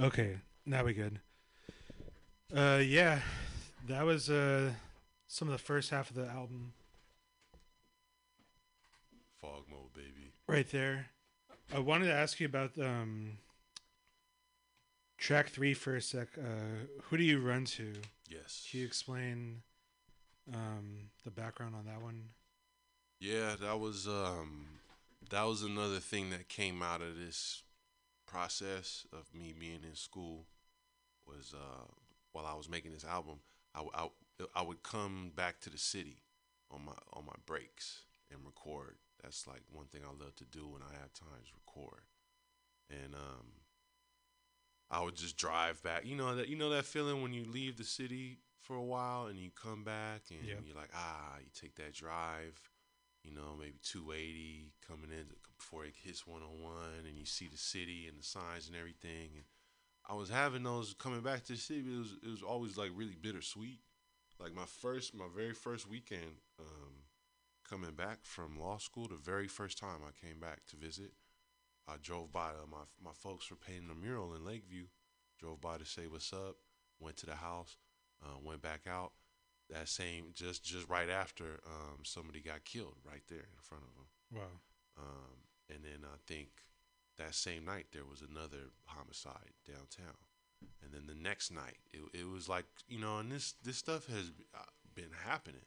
okay. Now we good. Uh, yeah, that was uh some of the first half of the album Fog mode, baby. right there. I wanted to ask you about um track three for a sec. Uh, who do you run to? Yes. Can you explain um the background on that one? Yeah, that was um that was another thing that came out of this process of me being in school was uh while I was making this album, I I would come back to the city on my on my breaks and record. That's like one thing I love to do when I have time times record. And um I would just drive back. You know that you know that feeling when you leave the city for a while and you come back and Yep. you're like, ah, you take that drive, you know, maybe 280 coming in before it hits 101 and you see the city and the signs and everything. And I was having those coming back to the city. It was it was always like really bittersweet. Like my first, my very first weekend um, coming back from law school, the very first time I came back to visit, I drove by. Uh, my my folks were painting a mural in Lakeview. Drove by to say what's up. Went to the house. Uh, went back out. That same just just right after um, somebody got killed right there in front of them. Wow. Um, and then I think that same night there was another homicide downtown. And then the next night, it, it was like you know, and this this stuff has uh, been happening.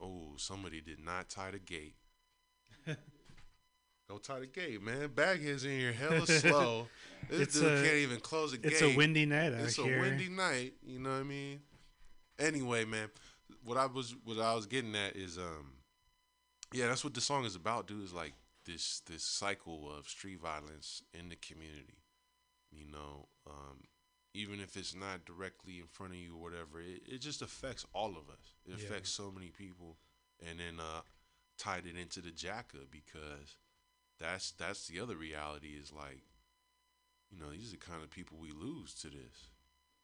Oh, somebody did not tie the gate. Go tie the gate, man. Baghead's in here hella slow. This It's dude a- can't even close the It's gate. a windy night out It's here. a windy night. You know what I mean? Anyway, man, what I was what I was getting at is um, yeah, that's what the song is about, dude. Is like this this cycle of street violence in the community. You know, um, even if it's not directly in front of you or whatever, it, it just affects all of us. It Yeah. affects so many people, and then uh, tied it into the Jacka because that's that's the other reality is like, you know, these are the kind of people we lose to this.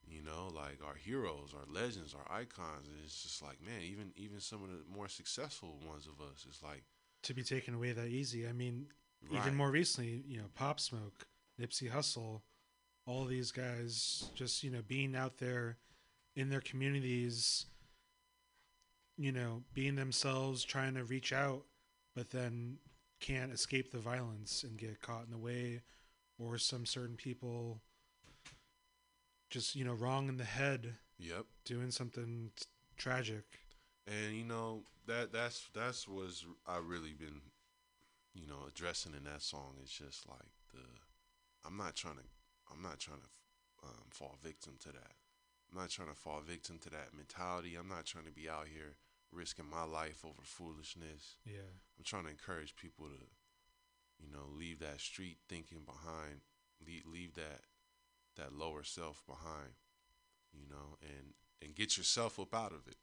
You know, like our heroes, our legends, our icons, and it's just like, man, even even some of the more successful ones of us, it's like, to be taken away that easy. I mean, Right. even more recently, you know, Pop Smoke, Nipsey Hussle, all these guys just, you know, being out there in their communities, you know, being themselves, trying to reach out, but then can't escape the violence and get caught in the way or some certain people just, you know, wrong in the head yep. doing something t- tragic. And you know that that's that's was I really been, you know, addressing in that song. is just like the, I'm not trying to, I'm not trying to um, fall victim to that. I'm not trying to fall victim to that mentality. I'm not trying to be out here risking my life over foolishness. Yeah. I'm trying to encourage people to, you know, leave that street thinking behind, leave, leave that that lower self behind, you know, and and get yourself up out of it.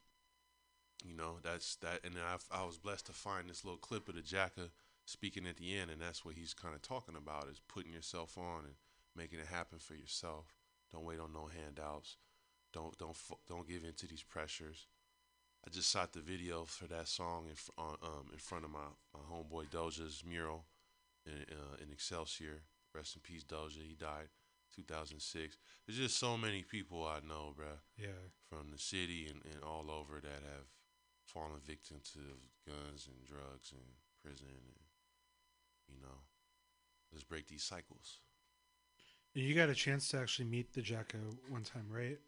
You know, that's that, and I, I was blessed to find this little clip of the Jacka speaking at the end, and that's what he's kind of talking about is putting yourself on and making it happen for yourself. Don't wait on no handouts. Don't don't don't give in to these pressures. I just shot the video for that song in fr- on, um, in front of my, my homeboy Doja's mural in uh, in Excelsior. Rest in peace, Doja. He died 2006. There's just so many people I know, bruh, Yeah. from the city and, and all over that have fallen victim to guns and drugs and prison and you know, let's break these cycles. And you got a chance to actually meet the Jacka one time, right?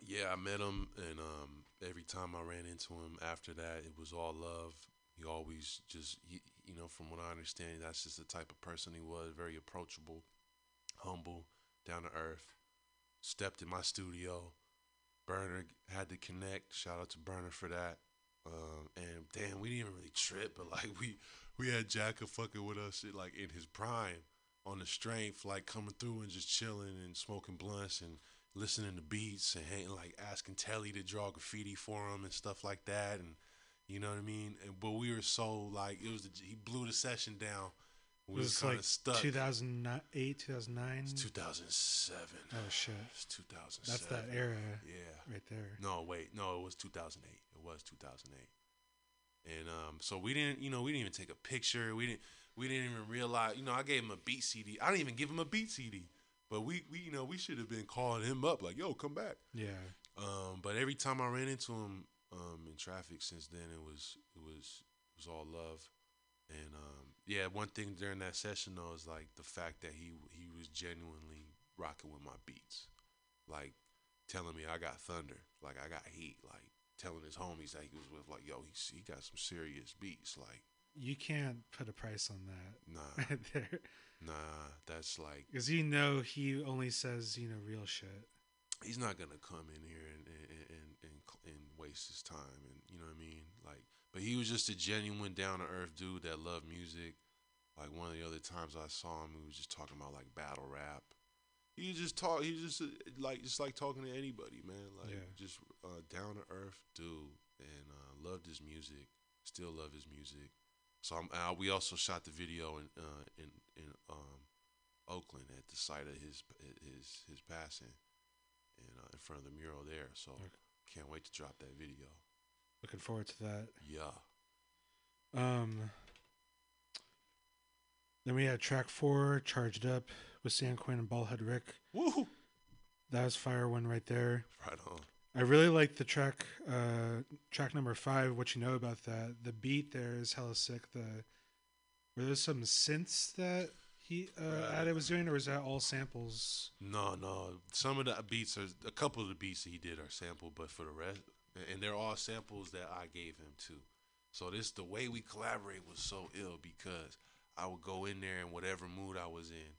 Yeah, I met him, and um, every time I ran into him after that, it was all love. He always just, he, you know, from what I understand, that's just the type of person he was. Very approachable, humble, down to earth. Stepped in my studio. Burner had to connect. Shout out to Burner for that. Um, and damn, we didn't even really trip, but like we we had Jacka fucking with us like in his prime on the strength, like coming through and just chilling and smoking blunts and listening to beats and hang, like asking Telly to draw graffiti for him and stuff like that. And You know what I mean? And but we were so like it was the, he blew the session down. We it was, was kind like of stuck. 2008, 2009. It's 2007. Oh shit. It's 2007. That's that era Yeah. right there. No, wait. No, it was 2008. It was 2008. And um, so we didn't, you know, we didn't even take a picture. We didn't, we didn't even realize, you know, I gave him a beat CD. I didn't even give him a beat CD. But we, we, you know, we should have been calling him up like, "Yo, come back." Yeah. Um, but every time I ran into him um, in traffic since then, it was, it was, it was all love. And um, yeah, one thing during that session though is like the fact that he he was genuinely rocking with my beats, like telling me I got thunder, like I got heat, like telling his homies that he was with, like yo, he he got some serious beats, like You can't put a price on that. nah. nah, that's like Because you know he only says, you know, real shit. he's not gonna come in here and and, and and and waste his time and you know what I mean? Like but he was just a genuine down to earth dude that loved music. Like one of the other times I saw him he was just talking about like battle rap. He just talk he just uh, like just like talking to anybody man. Like Yeah. just uh, down to earth dude and uh, loved his music still love his music so I'm, uh, we also shot the video in uh, in in um, Oakland at the site of his his his passing and uh, in front of the mural there. So can't wait to drop that video. Looking forward to that. Yeah. Um. Then we had track four, Charged Up, with San Quinn and Baldhead Rick. Woo! That was fire one right there. Right on. I really like the track, uh, track number five. What you know about that? The beat there is hella sick. The were there some synths that he uh, Right. was doing, or was that all samples? No, no. Some of the beats are a couple of the beats that he did are sampled, but for the rest, and they're all samples that I gave him too. So this the way we collaborate was so ill because I would go in there in whatever mood I was in,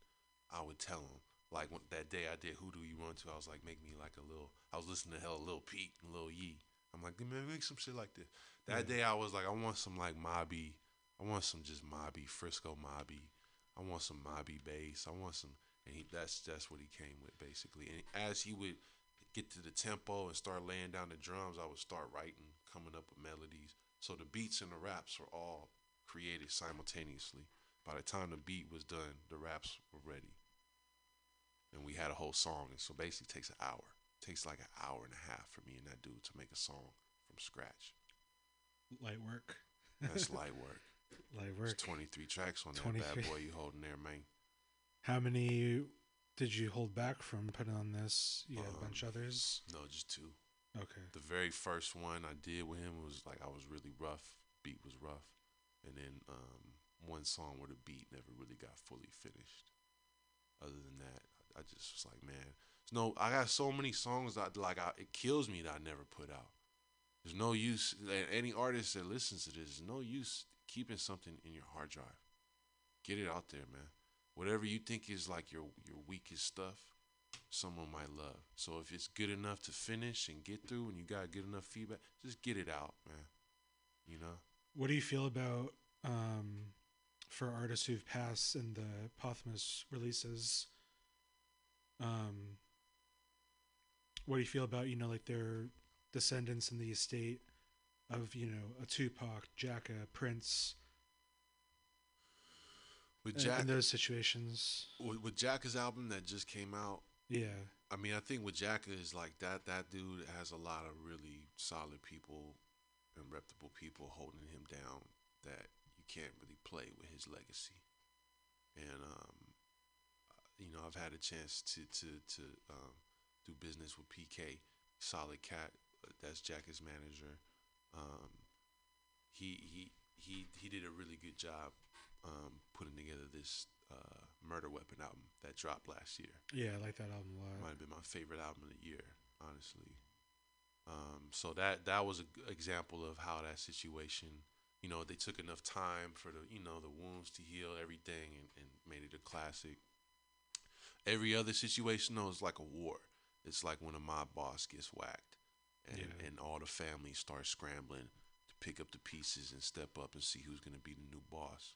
I would tell him. Like when, that day I did Who Do You Run To, I was like, make me like a little. I was listening to hell Lil Peep and Lil Yee. I'm like, man, make some shit like this. That day I was like, I want some like Mobby. I want some just Mobby, Frisco Mobby. I want some Mobby bass. I want some, and he that's that's what he came with basically. And as he would get to the tempo and start laying down the drums, I would start writing, coming up with melodies. So the beats and the raps were all created simultaneously. By the time the beat was done, the raps were ready, and we had a whole song. And so basically, it takes an hour. It takes like an hour and a half for me and that dude to make a song from scratch. Light work. That's light work. Light There's work. 23 tracks on that bad boy you holding there, man. How many did you hold back from putting on this? You had a Um, bunch of others. No, just two. Okay. The very first one I did with him was like I was really rough. Beat was rough, and then um, one song where the beat never really got fully finished. Other than that, I just was like, man, no. I got so many songs that like I, it kills me that I never put out. There's no use. Any artist that listens to this, there's no use keeping something in your hard drive. Get it out there, man. Whatever you think is like your your weakest stuff, someone might love. So if it's good enough to finish and get through, and you got good enough feedback, just get it out, man. You know. What do you feel about um, for artists who've passed in the posthumous releases? Um, what do you feel about you know like their descendants in the estate of you know a Tupac, Jacka, Prince, With in- Jack, in those situations? with, with Jacka's album that just came out, Yeah, I mean, I think with Jacka is like that. That dude has a lot of really solid people and reputable people holding him down. That you can't really play with his legacy. And um, you know, I've had a chance to to to um, do business with PK, solid cat. uh, That's Jacka's manager. Um, he he he he did a really good job um, putting together this uh, Murder Weapon album that dropped last year. yeah, I like that album a lot. Might have been my favorite album of the year, honestly. Um, so that that was an example of how that situation, you know, they took enough time for the you know the wounds to heal everything and, and made it a classic. Every other situation though is like a war. It's like when a mob boss gets whacked, and Yeah. and all the family start scrambling to pick up the pieces and step up and see who's gonna be the new boss.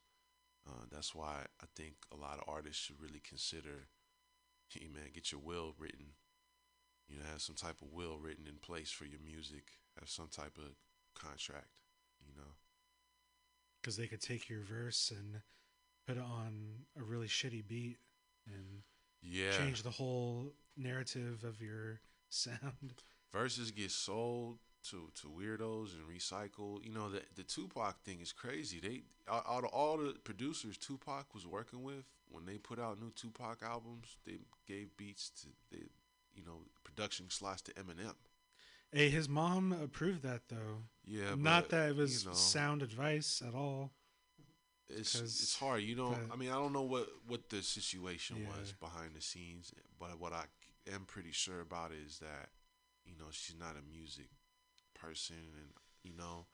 Uh, that's why I think a lot of artists should really consider hey man, get your will written. You know, have some type of will written in place for your music. Have some type of contract. You know. because they could take your verse and put it on a really shitty beat and Yeah. change the whole narrative of your sound. verses get sold to to weirdos and recycled. You know, the the Tupac thing is crazy. They out of all the producers Tupac was working with when they put out new Tupac albums, they gave beats to they, you know, production slots to Eminem. Hey, his mom approved that though. Yeah, Not but, that it was you know, sound advice at all. It's it's hard. You know, I mean, I don't know what what the situation Yeah. was behind the scenes, but what I am pretty sure about is that you know she's not a music person, and you know.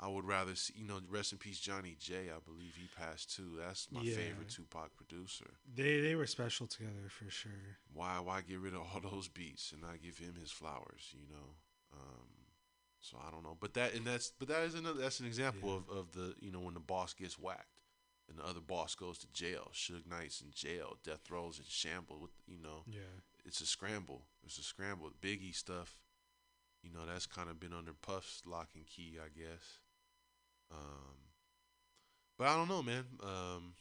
I would rather see, you know, rest in peace, Johnny J. I believe he passed too. That's my Yeah. favorite Tupac producer. They they were special together for sure. Why why get rid of all those beats and not give him his flowers? You know. Um, so I don't know, but that and that's but that is another that's an example Yeah. of, of the you know when the boss gets whacked and the other boss goes to jail. Suge Knight's in jail. Death Row's in shambles. With, you know, Yeah. it's a scramble. It's a scramble. Biggie stuff. You know that's kind of been under Puff's lock and key, I guess. Um, but I don't know, man. Um,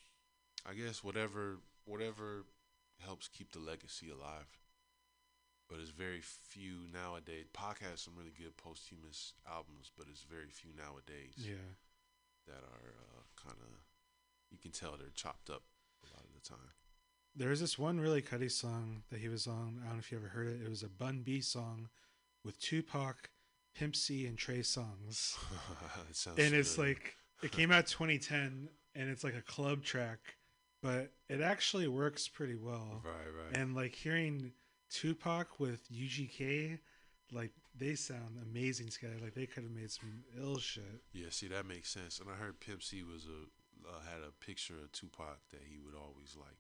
I guess whatever whatever helps keep the legacy alive. But it's very few nowadays. Pac has some really good posthumous albums, but it's very few nowadays Yeah. that are uh, kind of. You can tell they're chopped up a lot of the time. There was this one really Cuddy song that he was on. I don't know if you ever heard it. It was a Bun B song with Tupac, Pimp C, and Trey Songz. it sounds and it's like it came out 2010 and it's like a club track but it actually works pretty well right, right. and like hearing tupac with ugk like they sound amazing together like they could have made some ill shit Yeah, see that makes sense. And I heard Pimp C was a uh, had a picture of Tupac that he would always like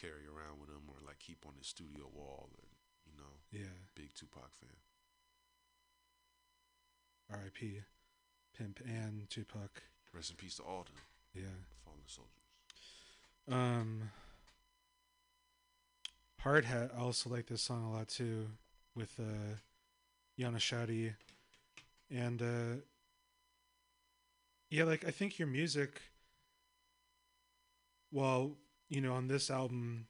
carry around with him or like keep on his studio wall. And you know, yeah big Tupac fan. rip pimp and tupac Rest in peace to all the yeah fallen soldiers. um hard hat i also like this song a lot too with uh yana shadi and uh yeah like i think your music well you know on this album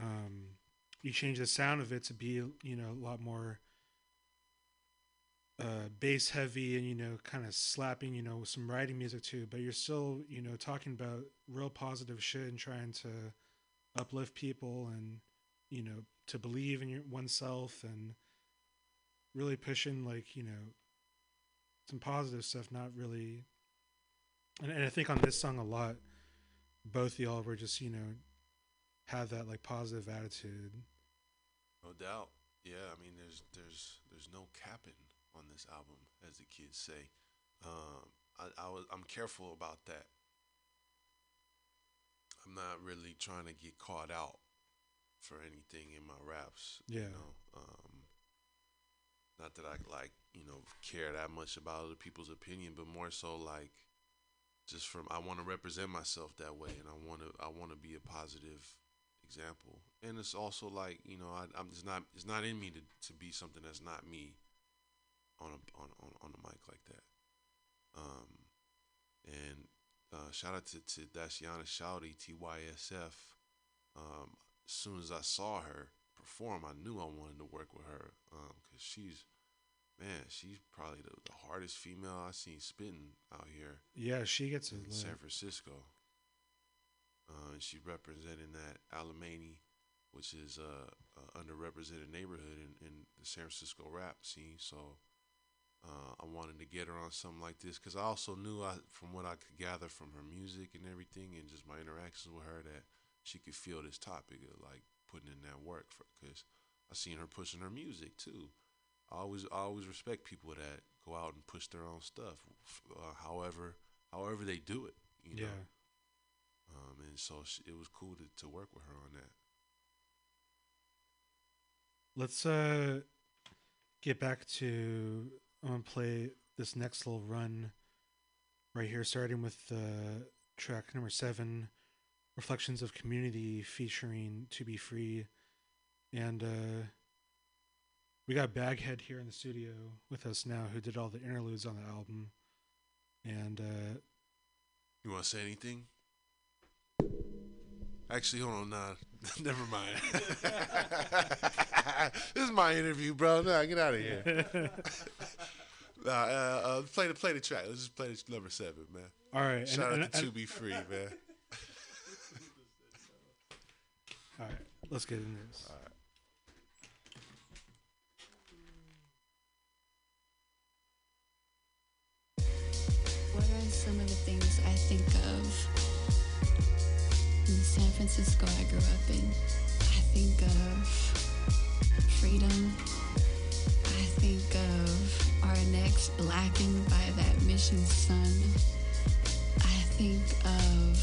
um you change the sound of it to be you know a lot more uh bass heavy and you know kind of slapping you know with some writing music too but you're still you know talking about real positive shit and trying to uplift people and you know to believe in your oneself and really pushing like you know some positive stuff not really and, and i think on this song a lot both y'all were just you know have that like positive attitude No doubt. Yeah, I mean, there's there's there's no capping on this album, as the kids say. Um, I, I was I'm careful about that. I'm not really trying to get caught out for anything in my raps. Yeah. You know, um, not that I like you know care that much about other people's opinion, but more so like just from I want to represent myself that way, and I want to I want to be a positive example. And it's also like you know I, I'm it's not it's not in me to, to be something that's not me on a on on on a mic like that. Um, and uh, shout out to to Daciana Shouty TYSF. Um, as soon as I saw her perform, I knew I wanted to work with her because she's man, she's probably the, the hardest female I've seen spitting out here yeah she gets in lit. San Francisco. Uh, and she representing that Alemany, which is a, a underrepresented neighborhood in, in the San Francisco rap scene. So uh, I wanted to get her on something like this because I also knew I, from what I could gather from her music and everything, and just my interactions with her, that she could feel this topic of like putting in that work. Because I seen her pushing her music too. I always I always respect people that go out and push their own stuff, uh, however however they do it. You know? yeah Um, and so sh it was cool to, to work with her on that. let's uh get back to i'm gonna play this next little run right here starting with uh track number seven reflections of community featuring to be free and uh we got Baghead here in the studio with us now, who did all the interludes on the album, and uh, You want to say anything? Actually, hold on. Nah, never mind. this is my interview, bro. Nah, get out of here. nah, uh, uh, play the play the track. Let's just play the number seven, man. all right, Shout and, out and- to and- To Be Free, man. all right, let's get into this. What are some of the things I think of in San Francisco I grew up in? I think of freedom. I think of our necks blackened by that mission sun. I think of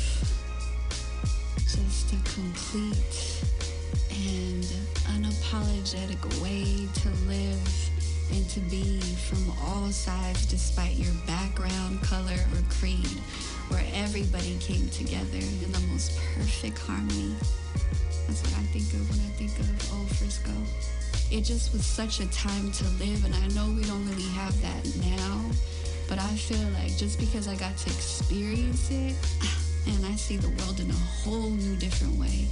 just a complete and unapologetic way to live and to be from all sides despite your background, color, or creed, where everybody came together in the most perfect harmony. That's what I think of when I think of old Frisco. It just was such a time to live, and I know we don't really have that now, but I feel like just because I got to experience it, and I see the world in a whole new different way.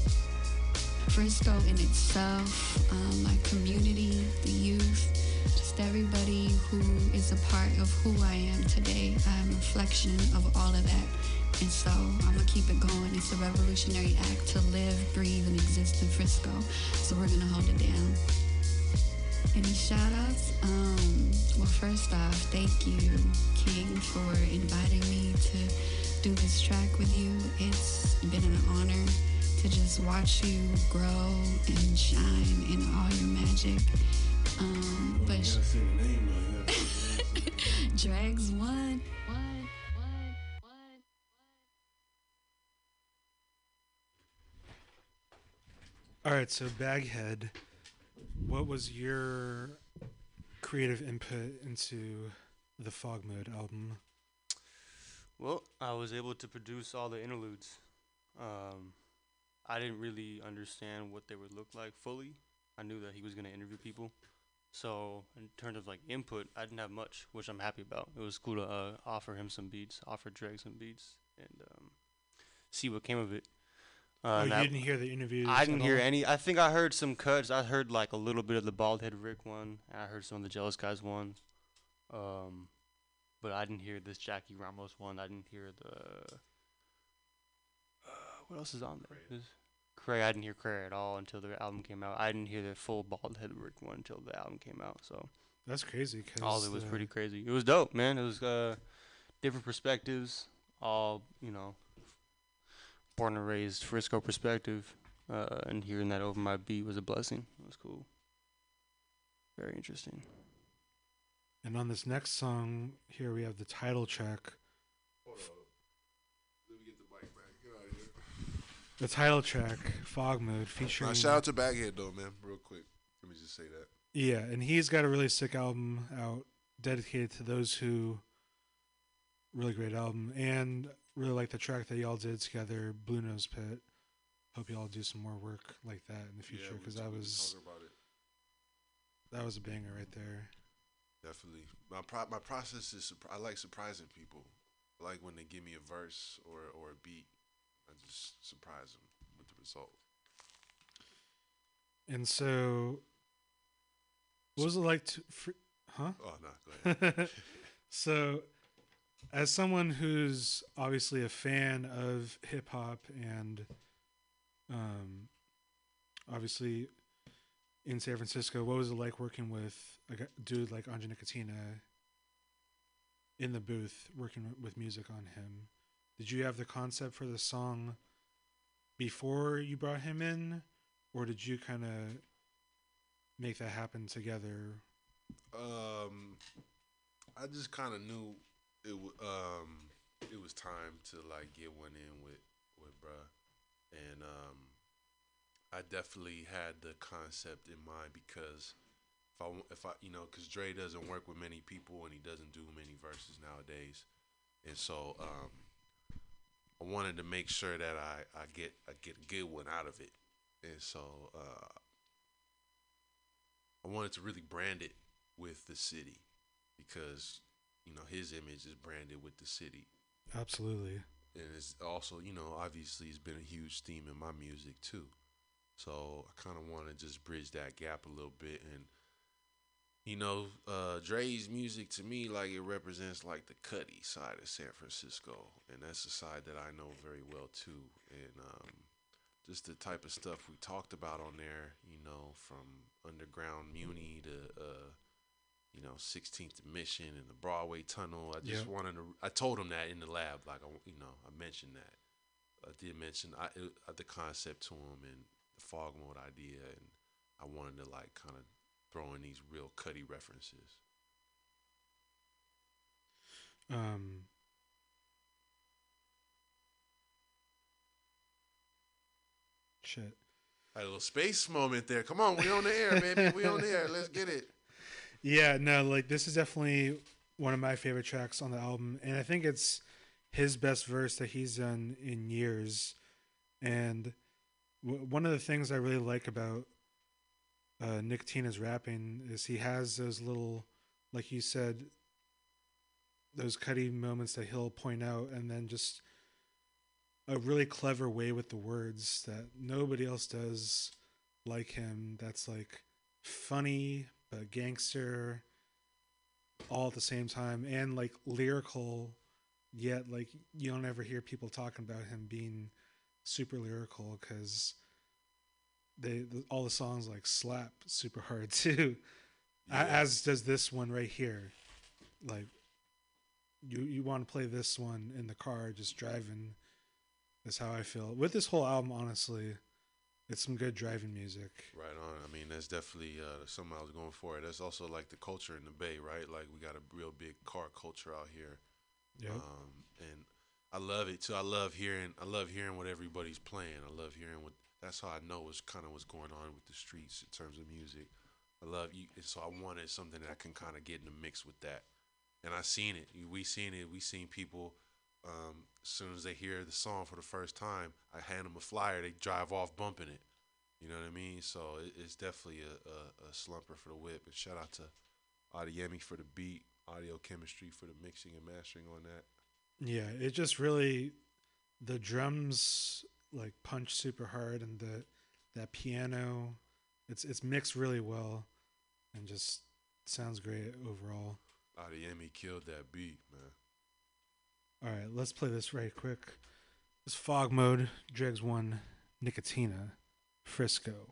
Frisco in itself, um, my community, the youth, everybody who is a part of who I am today. I'm a reflection of all of that. And so I'm gonna keep it going. It's a revolutionary act to live, breathe, and exist in Frisco. So we're gonna hold it down. Any shout outs? Um, well, first off, thank you, King, for inviting me to do this track with you. It's been an honor to just watch you grow and shine in all your magic. Um, but Dregs One. One. All right, so Baghead, what was your creative input into the Fog Mode album? Well, I was able to produce all the interludes. Um, I didn't really understand what they would look like fully. I knew that he was going to interview people. So, in terms of like input, I didn't have much, which I'm happy about. It was cool to uh, offer him some beats, offer Drake some beats, and um, see what came of it. Uh, oh, you that- didn't hear the interviews? I didn't hear all? any. I think I heard some cuts. I heard like a little bit of the Baldhead Rick one. And I heard some of the Jealous Guys one. Um, but I didn't hear this Jackie Ramos one. I didn't hear the. Uh, what else is on there? This- Cray. I didn't hear Cray at all until the album came out. I didn't hear the full Baldhead Rick one until the album came out. So That's crazy. Cause all of it was uh, pretty crazy. It was dope, man. It was uh, different perspectives. All you know, born and raised Frisco perspective, uh, and hearing that over my beat was a blessing. It was cool. Very interesting. And on this next song here, we have the title track. Let me get the mic back. Get out of here. The title track, Fog Mode, featuring. Nah, shout out to Baghead though, man. Real quick. Let me just say that. Yeah, and he's got a really sick album out dedicated to those who really great album and really like the track that y'all did together, Blue Nose Pit. Hope y'all do some more work like that in the Yeah, future because t- that was talk about it. that was a banger right there. Definitely. My pro- my process is I like surprising people. I like when they give me a verse or or a beat. I just surprise them with the result. And so, what was it like to? Fr- huh? Oh no, go ahead. so, as someone who's obviously a fan of hip hop and, um, obviously in San Francisco, what was it like working with a dude like Andre Nickatina in the booth, working with music on him? Did you have the concept for the song before you brought him in, or did you kind of make that happen together? Um, I just kind of knew it. Um, it was time to like get one in with with bruh, and um, I definitely had the concept in mind because if I if I you know because Dre doesn't work with many people and he doesn't do many verses nowadays, and so um, I wanted to make sure that I I get I get a good one out of it, and so uh, I wanted to really brand it with the city because you know his image is branded with the city. Absolutely. And it's also, you know, obviously it's been a huge theme in my music too. So I kind of want to just bridge that gap a little bit and you know, uh, Dre's music to me, like it represents like the Cuddy side of San Francisco, and that's a side that I know very well too. And um, just the type of stuff we talked about on there, you know, from underground Muni to uh, you know 16th Mission and the Broadway Tunnel. I just Yep. wanted to. I told him that in the lab, like I, you know, I mentioned that. I did mention I, it, uh, the concept to him and the fog mode idea, and I wanted to like kind of throw in these real Cuddy references. Um, shit. Had a little space moment there. Come on, we on the air, baby. We on the air. Let's get it. Yeah, no, like this is definitely one of my favorite tracks on the album, and I think it's his best verse that he's done in years. And w- one of the things I really like about uh, Nick rapping is he has those little, like you said, those cutty moments that he'll point out, and then just a really clever way with the words that nobody else does like him. That's like funny but gangster all at the same time and like lyrical yet like you don't ever hear people talking about him being super lyrical because they the, all the songs like slap super hard too Yeah. as does this one right here like you you want to play this one in the car just driving is how i feel with this whole album honestly it's some good driving music Right on. I mean, that's definitely uh, something I was going for. That's also like the culture in the Bay, right? Like we got a real big car culture out here. Yep. Um, and I love it too. I love hearing. I love hearing what everybody's playing. I love hearing what. That's how I know what's kind of what's going on with the streets in terms of music. I love you. And so I wanted something that I can kind of get in the mix with that. And I seen it. We seen it. We seen people. Um, as soon as they hear the song for the first time, I hand them a flyer. They drive off bumping it. You know what I mean? So it, it's definitely a, a, a slumper for the whip. And shout out to Adiemi for the beat, audio chemistry for the mixing and mastering on that. Yeah, it just really the drums like punch super hard and the that piano it's it's mixed really well and just sounds great overall. Ah, Adiemi killed that beat, man. All right, let's play this right quick. This fog mode, Dregs 1, Nickatina, Frisco.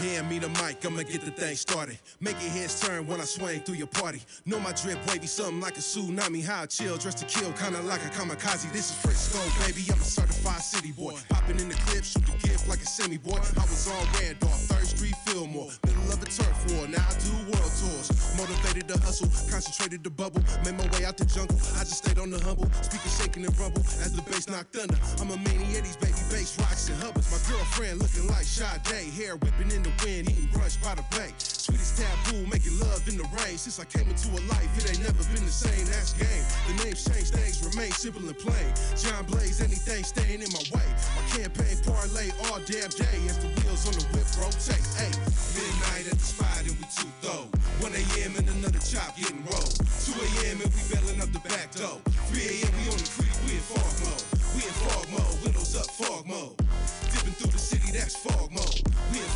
Hand me the mic, I'ma get the thing started. Make your heads turn when I swing through your party. Know my drip wavy, something like a tsunami. How I chill, dressed to kill, kinda like a kamikaze. This is Frisco, baby. I'm a certified city boy. Popping in the clip, shoot the gift like a semi boy. I was on Randolph, Third Street, Fillmore. Middle of a turf war, now I do world tours. Motivated to hustle, concentrated to bubble. Made my way out the jungle, I just stayed on the humble. Speaker shaking and rumble as the bass knocked thunder. I'm a maniac, these baby bass rocks and hubbards. My girlfriend looking like Sade, hair whipping in the wind, eating brunch by the bay. Sweetest taboo, making love in the rain. Since I came into a life, it ain't never been the same. That's game. The names change, things remain simple and plain. John Blaze, anything staying in my way. My campaign parlay all damn day as the wheels on the whip rotate. Hey, midnight at the spot and we two though. 1 a.m. and another chop getting rolled. 2 a.m. and we bailing up the back door. 3 a.m. we on the creek, we in fog mode. We in fog mode, windows up, fog mode. Dipping through the city, that's fog mode. We in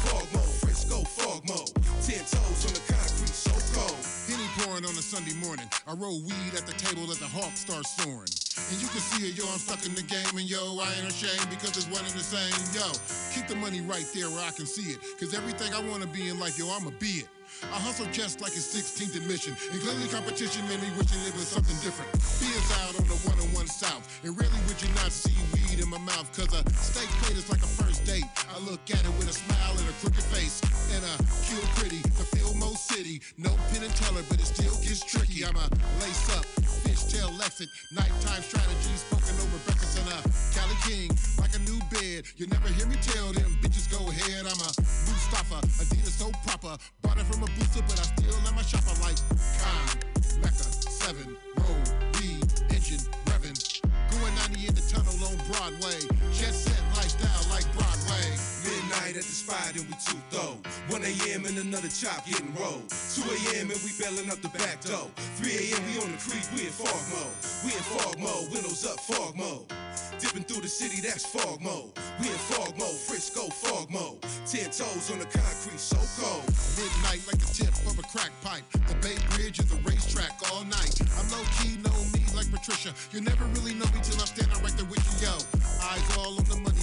mode. Ten toes on the concrete, so cold. Henny pouring on a Sunday morning. I roll weed at the table as the hawk starts soaring. And you can see it, yo, I'm stuck in the game, and yo, I ain't ashamed because it's one and the same. Yo, keep the money right there where I can see it. Cause everything I wanna be in life, yo, I'ma be it. I hustle just like it's 16th admission. And clearly competition made me wishing it was something different. Beers out on the 101 South. And really would you not see weed in my mouth? Cause a steak plate is like a first date. I look at it with a smile and a crooked face. And a kill pretty, the Fillmo City. No pin and teller, but it still gets tricky. I'm a lace up, fishtail exit. Nighttime strategy spoken over breakfast and a Cali King. Like a new bed. You never hear me tell them bitches go ahead. I'm a Mustafa. Adidas so proper. Bought it from a booster, but I still let my shopper like Khan, Mecca, 7, Road, B, engine, revving. Going 90 in the tunnel on Broadway. Jet spot and we two throw. 1 a.m. and another chop getting rolled. 2 a.m. and we bailing up the back door. 3 a.m. we on the creek, we in fog mode. We in fog mode, windows up, fog mode. Dipping through the city, that's fog mode. We in fog mode, Frisco fog mode. Ten toes on the concrete, so cold. Midnight like the tip of a crack pipe. The Bay Bridge is the racetrack all night. I'm low key, know me like Patricia. You never really know me till I'm standing right there with you, yo. Eyes all on the money.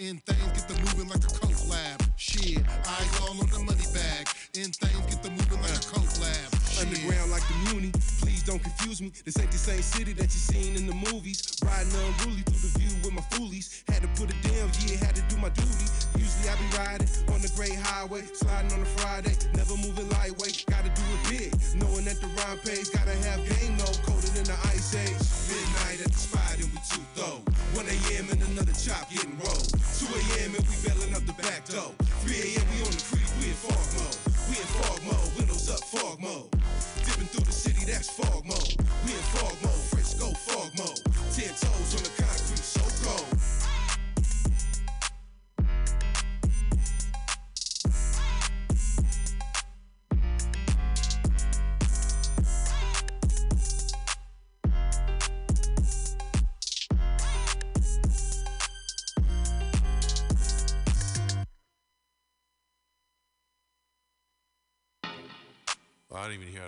In things get the moving like a coke lab. Shit, eyes all on the money bag. In things get the moving like a coke lab. Shit. Underground like the Muni. Please don't confuse me. This ain't the same city that you seen in the movies. Riding unruly through the view with my foolies. Had to put it down, yeah, had to do my duty. Usually I be riding on the great highway, sliding on a Friday, never moving lightweight. Gotta do it big, knowing that the rhyme pays. Gotta have game no colder the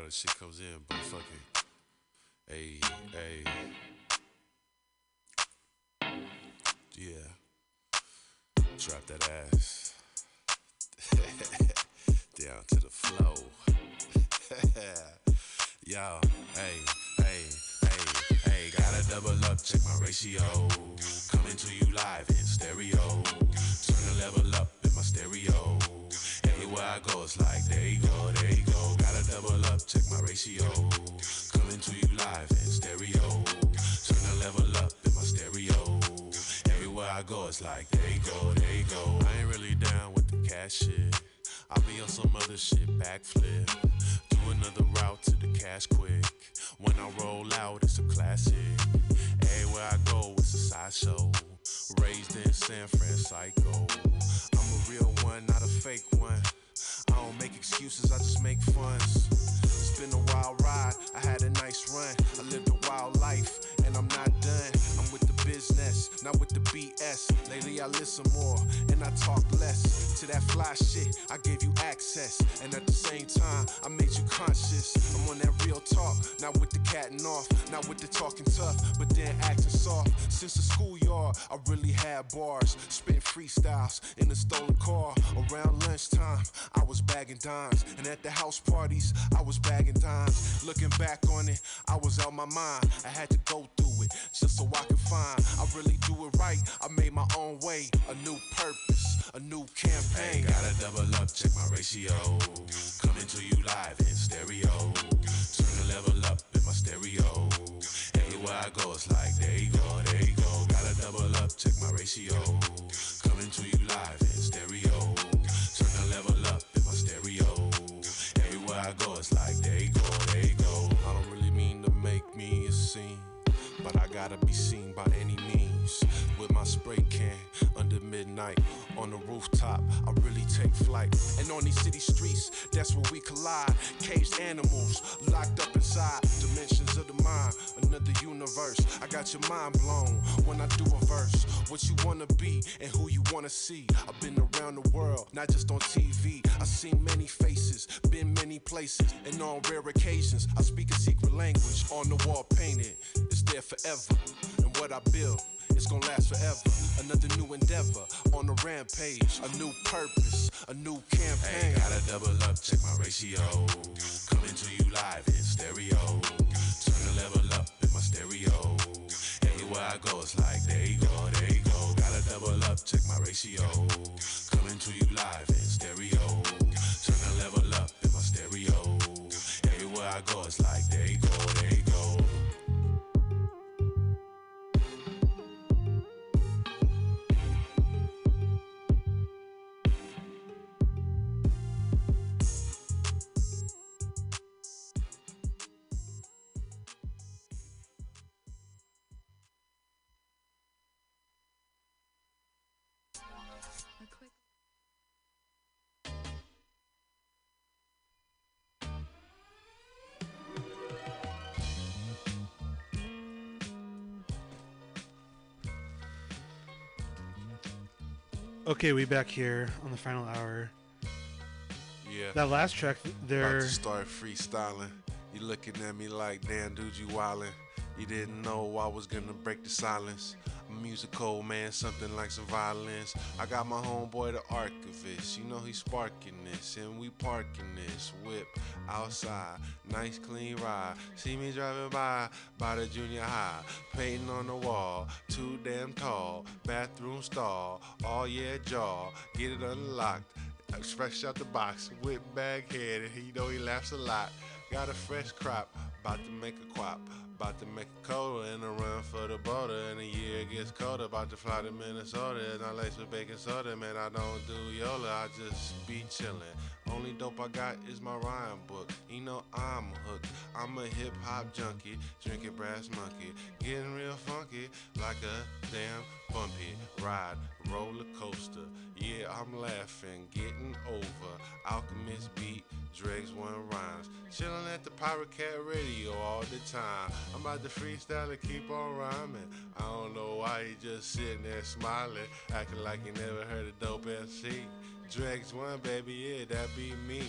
The shit comes in, but fuck it. Hey, hey. Yeah. Drop that ass. Down to the flow. Yo, hey, hey, hey, hey. Gotta double up, check my ratio. Coming to you live in stereo. Turn the level up. Everywhere I go, it's like, there you go, there you go. Gotta double up, check my ratio. Coming to you live in stereo. Turn the level up in my stereo. Everywhere I go, it's like, there you go, there you go. I ain't really down with the cash shit. I'll be on some other shit, backflip. Do another route to the cash quick. When I roll out, it's a classic. Everywhere I go, it's a sideshow. Raised in San Francisco. I'm a real one, not a fake one. Don't make excuses, I just make funs. It's been a wild ride, I had a nice run. I lived not with the BS. Lately I listen more, and I talk less. To that fly shit, I gave you access. And at the same time, I made you conscious. I'm on that real talk, not with the cat and off, not with the talking tough, but then acting soft. Since the schoolyard, I really had bars, spitting freestyles in a stolen car. Around lunchtime, I was bagging dimes, and at the house parties, I was bagging dimes. Looking back on it, I was out my mind. I had to go through it just so I could find. I really do it right. I made my own way, a new purpose, a new campaign. gotta double up, check my ratio. Coming to you live in stereo. Turn the level up in my stereo. Everywhere I go, it's like there you go, there you go. Gotta double up, check my ratio. Coming to you live midnight on the rooftop, I really take flight. And on these city streets, that's where we collide. Caged animals locked up inside dimensions of the mind, another universe. I got your mind blown when I do a verse. What you wanna be and who you wanna see. I've been around the world, not just on TV. I've seen many faces, been many places, and on rare occasions, I speak a secret language on the wall painted. It's there forever, and what I build. It's gonna last forever. Another new endeavor on the rampage. A new purpose, a new campaign. Hey, gotta double up, check my ratio. Coming to you live in stereo. Turn the level up in my stereo. Everywhere I go, it's like there you go, there you go. Gotta double up, check my ratio. Coming to you live in stereo. Turn the level up in my stereo. Everywhere I go, it's like Okay, we back here on the final hour. Yeah. That last track, there. About to start freestyling. You looking at me like, damn, dude, you wildin'. You didn't know I was gonna break the silence. Musical man, something like some violence. I got my homeboy, the archivist. You know he's sparking this, and we parking this whip outside. Nice clean ride. See me driving by by the junior high, painting on the wall. Too damn tall, bathroom stall. All yeah jaw, get it unlocked. Fresh out the box, whip bag head, and he know he laughs a lot. Got a fresh crop, about to make a quap. About to make a cola and a run for the border. And the year gets colder, about to fly to Minnesota. And I lace with baking soda, man. I don't do Yola, I just be chillin'. Only dope I got is my rhyme book. You know I'm hooked. I'm a hip hop junkie, drinking brass monkey, getting real funky like a damn bumpy ride roller coaster. Yeah, I'm laughing, getting over. Alchemist beat, Dregs one rhymes. Chillin' at the Pirate Cat Radio all the time. I'm about to freestyle and keep on rhyming. I don't know why he just sitting there smiling, acting like he never heard a dope MC. Dregs one, baby, yeah, that be me.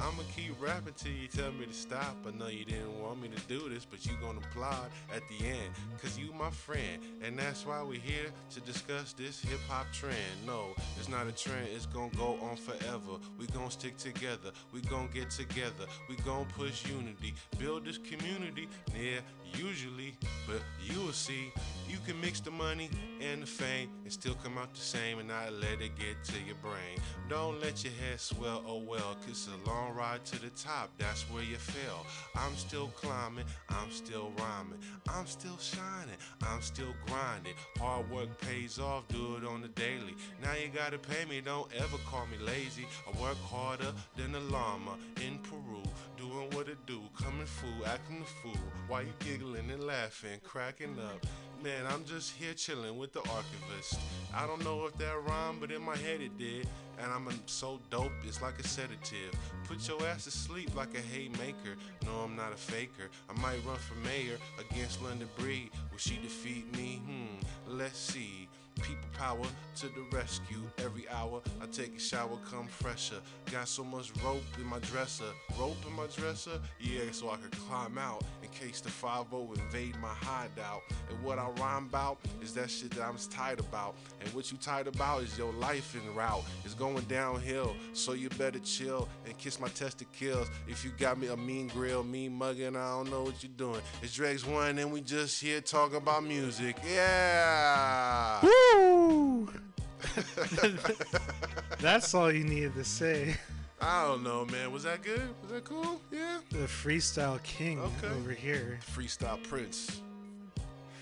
I'ma keep rapping till you tell me to stop. I know you didn't want me to do this, but you gonna applaud at the end. Cause you my friend, and that's why we're here to discuss this hip hop trend. No, it's not a trend, it's gonna go on forever. We gonna stick together, we gonna get together, we gonna push unity, build this community. Yeah, usually, but you will see, you can mix the money and the fame and still come out the same and not let it get to your brain. Don't let your head swell, oh well, cause it's a long ride to the top, that's where you fell. I'm still climbing, I'm still rhyming, I'm still shining, I'm still grinding. Hard work pays off, do it on the daily. Now you gotta pay me, don't ever call me lazy. I work harder than a llama in Peru, doing what it do, coming fool, acting the fool. Why you giggling and laughing, cracking up? Man, I'm just here chilling with the archivist. I don't know if that rhymed, but in my head it did. And I'm so dope, it's like a sedative. Put your ass to sleep like a haymaker. No, I'm not a faker. I might run for mayor against London Breed. Will she defeat me? Hmm, let's see. People power to the rescue. Every hour I take a shower, come fresher. Got so much rope in my dresser. Rope in my dresser? Yeah, so I could climb out in case the 5 invade my hideout. And what I rhyme about is that shit that I'm tight about. And what you tight about is your life en route. It's going downhill, so you better chill and kiss my testicles. If you got me a mean grill, mean mugging, I don't know what you're doing. It's Dregs One, and we just here talking about music. Yeah. Woo! That's all you needed to say. I don't know, man. Was that good? Was that cool? Yeah. The freestyle king Okay. over here. Freestyle Prince.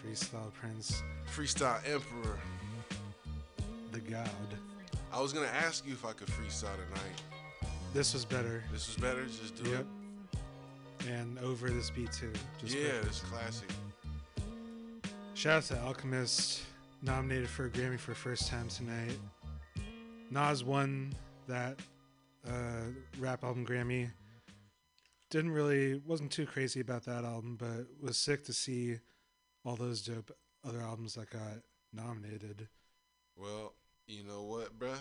Freestyle prince, Freestyle Emperor. the god. I was gonna ask you if I could freestyle tonight. This was better. This was better. Just do Yep. it. And over this beat too. Just yeah, perfect. classic. Shout out to Alchemist, nominated for a Grammy for first time tonight. Nas won that uh, rap album Grammy. Didn't really, wasn't too crazy about that album, but was sick to see all those dope other albums that got nominated. Well, you know what, bruh?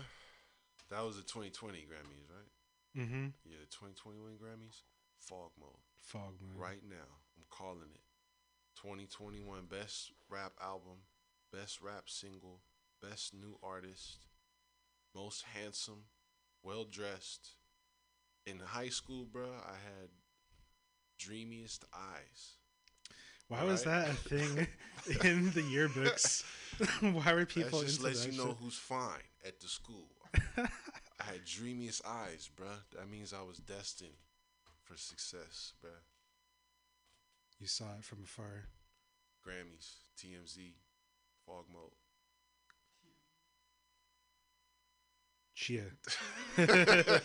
That was the 2020 Grammys, right? Mm-hmm. Yeah, the 2021 Grammys. Fog mode. Fog mode. Right now, I'm calling it. 2021 Best Rap Album, Best Rap Single, Best New Artist, Most Handsome, Well Dressed. In high school, bruh, I had Dreamiest Eyes. Why was that a thing in the yearbooks? Why were people that just into lets that you know who's fine at the school. I had dreamiest eyes, bruh. That means I was destined for success, bruh. You saw it from afar. Grammys, TMZ, Fog Mode. Chia.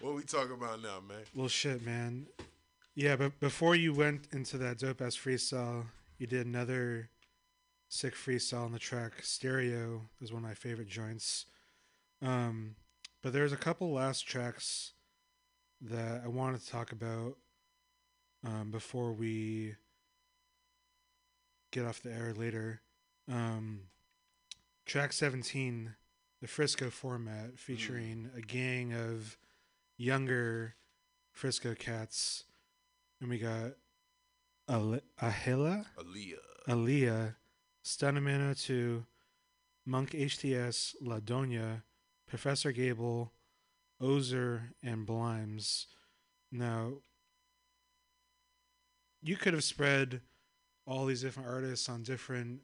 what we talking about now, man? Well, shit, man. Yeah, but before you went into that dope ass freestyle, you did another sick freestyle on the track Stereo. is one of my favorite joints. Um, but there's a couple last tracks that I wanted to talk about um, before we get off the air later. Um, track 17, the Frisco format, featuring a gang of younger Frisco cats. And we got Ale- Ahila, Aaliyah. Aaliyah, Stunamano 2, Monk HTS, La Doña, Professor Gable, Ozer, and Blimes. Now, you could have spread all these different artists on different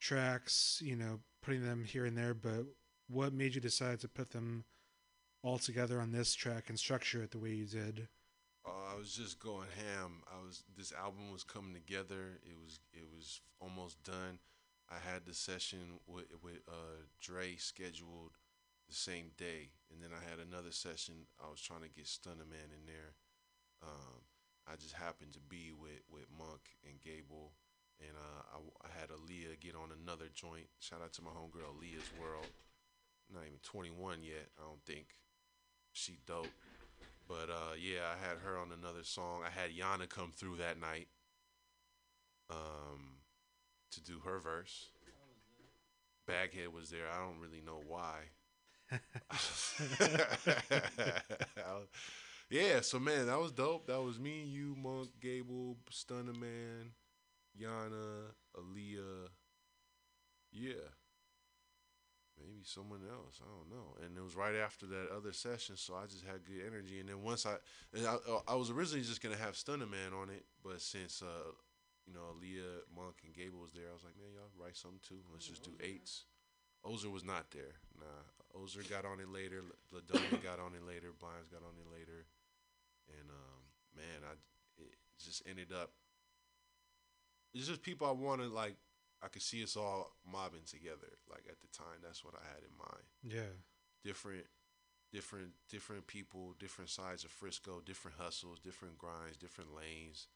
tracks, you know, putting them here and there, but what made you decide to put them all together on this track and structure it the way you did? Uh, I was just going ham. I was this album was coming together. It was it was almost done. I had the session with with uh, Dre scheduled the same day, and then I had another session. I was trying to get Stunner Man in there. Um, I just happened to be with with Monk and Gable, and uh, I, I had Aaliyah get on another joint. Shout out to my homegirl Aaliyah's World. Not even 21 yet, I don't think. She dope. But uh, yeah, I had her on another song. I had Yana come through that night um, to do her verse. Baghead was there. I don't really know why. yeah, so man, that was dope. That was me, you, Monk, Gable, Stunner Man, Yana, Aaliyah. Yeah. Maybe someone else. I don't know. And it was right after that other session, so I just had good energy. And then once I, I, I was originally just gonna have Stunner Man on it, but since uh, you know, Aaliyah, Monk, and Gable was there, I was like, man, y'all write something too. Let's just do eights. Ozer was not there. Nah, Ozer got on it later. La Doña got on it later. Blimes got on it later. And um, man, I it just ended up. It's just people I wanted. Like I could see us all mobbing together. Like at the time, that's what I had in mind. Yeah. Different, different, different people, different sides of Frisco, different hustles, different grinds, different lanes.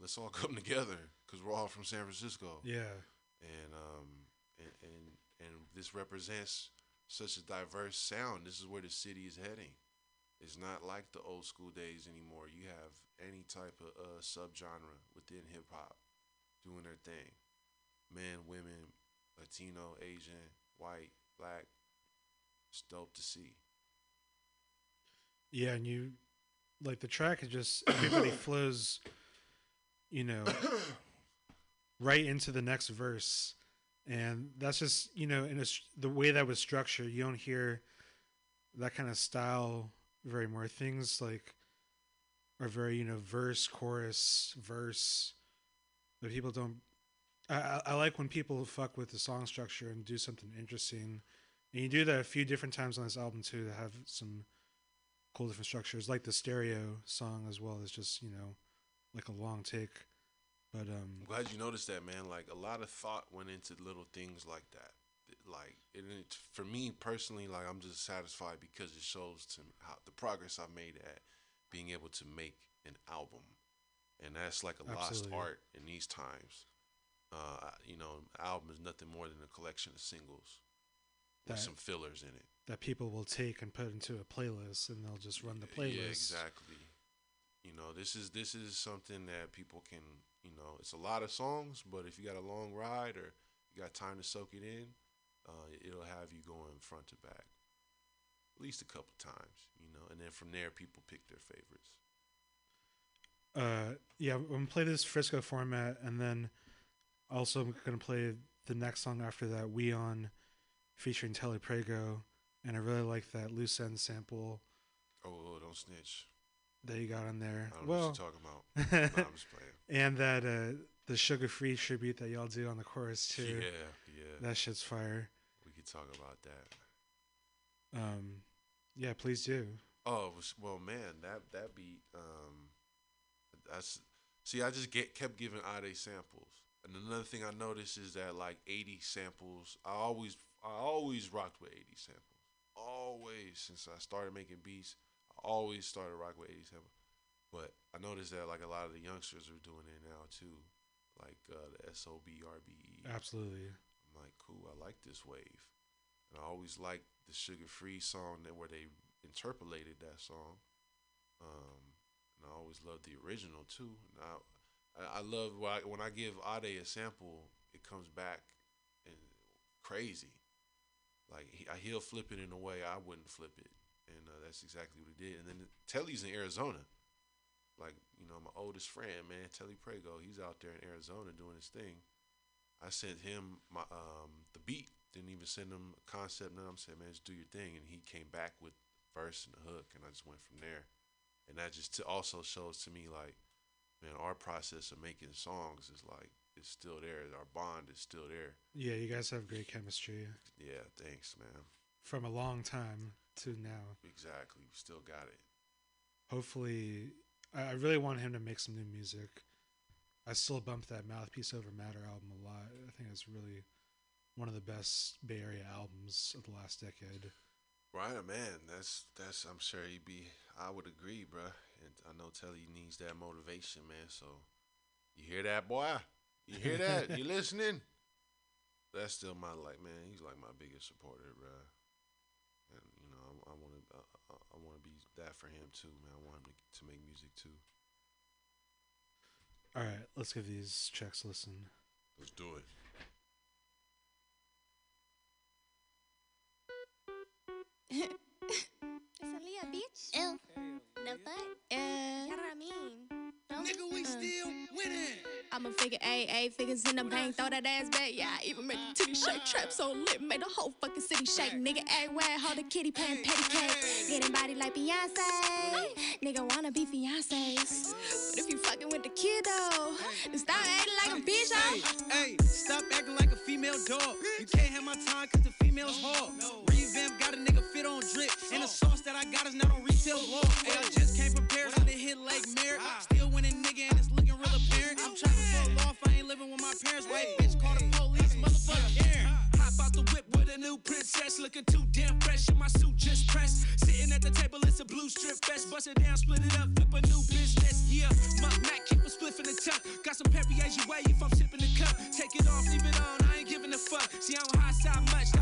Let's all come together because we're all from San Francisco. Yeah. And um and and and this represents such a diverse sound. This is where the city is heading. It's not like the old school days anymore. You have any type of uh, subgenre within hip hop doing their thing. Men, women, Latino, Asian, white, black. It's dope to see. Yeah, and you like the track is just everybody flows, you know, right into the next verse, and that's just you know in a, the way that was structured. You don't hear that kind of style very more. Things like are very you know verse, chorus, verse. But people don't. I, I I like when people fuck with the song structure and do something interesting, and you do that a few different times on this album too. To have some cool different structures, like the stereo song as well as just you know, like a long take. But um, I'm glad you noticed that, man. Like a lot of thought went into little things like that. Like it, it for me personally, like I'm just satisfied because it shows to me how the progress I've made at being able to make an album, and that's like a lost art in these times. Uh, you know, album is nothing more than a collection of singles with some fillers in it. that people will take and put into a playlist, and they'll just run the playlist. Yeah, exactly. You know, this is this is something that people can, you know, it's a lot of songs, but if you got a long ride or you got time to soak it in, uh, it'll have you going front to back, at least a couple times, you know, and then from there, people pick their favorites. Uh, yeah, I'm gonna play this Frisco format, and then also I'm gonna play the next song after that, "We On," featuring Telly Prego, and I really like that loose end sample Oh, oh, don't snitch. that you got on there. I don't know well, what you're talking about. Nah, I'm just playing. and that uh, the Suga Free tribute that y'all do on the chorus too. Yeah, yeah. That shit's fire. Talk about that. Um, yeah, please do. Oh well, man, that that beat. Um, that's see, I just get kept giving Ade samples, and another thing I noticed is that like eighty samples. I always I always rocked with eighty samples. Always since I started making beats, I always started rocking with eighty samples. But I noticed that like a lot of the youngsters are doing it now too, like uh, the SOB RBE. Absolutely. I'm like, cool. I like this wave, and I always liked the Suga Free song that where they interpolated that song. Um, and I always loved the original too. And I, I, love when I, when I give Ade a sample, it comes back and crazy. like he, he'll flip it in a way I wouldn't flip it, and uh, that's exactly what he did. And then Telly's in Arizona, like you know my oldest friend, man, Telly Prego. He's out there in Arizona doing his thing. I sent him my um the beat. Didn't even send him a concept. None. I'm saying, man, just do your thing. And he came back with verse and the hook, and I just went from there. And that just also shows to me like, man, our process of making songs is like it's still there. Our bond is still there. Yeah, you guys have great chemistry Yeah, thanks, man. from a long time to now. Exactly, we still got it. Hopefully, I really want him to make some new music. I still bump that Mouthpiece Over Matter album a lot. I think it's really one of the best Bay Area albums of the last decade. Right, oh, man. That's that's. I'm sure he'd be. I would agree, bruh. And I know Telly needs that motivation, man. So, you hear that, boy? You hear that? you listening? That's still my like, man. He's like my biggest supporter, bruh. And you know, I, want to. I, want to uh, uh, be that for him too, man. I want him to, to make music too. All right, let's give these checks a listen. Let's do it. it's Aaliyah, bitch. Ew. The fuck? Uh, you know what I mean? Nigga, we still winning. I'm a figure eight, eight figures in the bank, throw that ass back. Yeah, I even make the titty shake. Trap so lit, made the whole fucking city shake. Nigga, everywhere, hold the kitty playing patty cake. Getting body like Beyonce. Nigga wanna be fiancés. But if you fucking with the kid though, then stop acting like a bitch, though. Hey, stop acting like a female dog. You can't have my time cause the hard. Revamp got a nigga fit on drip. And the sauce that I got is not on retail law. Hey, I just came Paris and they hit like Merritt. Still winning nigga and it's looking real apparent. I'm trying to a off, I ain't living with my parents. White bitch call the police, motherfucker Karen. Hop out the whip with a new princess. Looking too damn fresh in my suit just pressed. Sitting at the table, it's a blue strip fest. Bust it down, split it up, flip a new business. Yeah, my Mac keep a spliff in the tuck. Got some peppy as you way if I'm sipping the cup. Take it off, leave it on, I ain't giving a fuck. See, I don't high side much,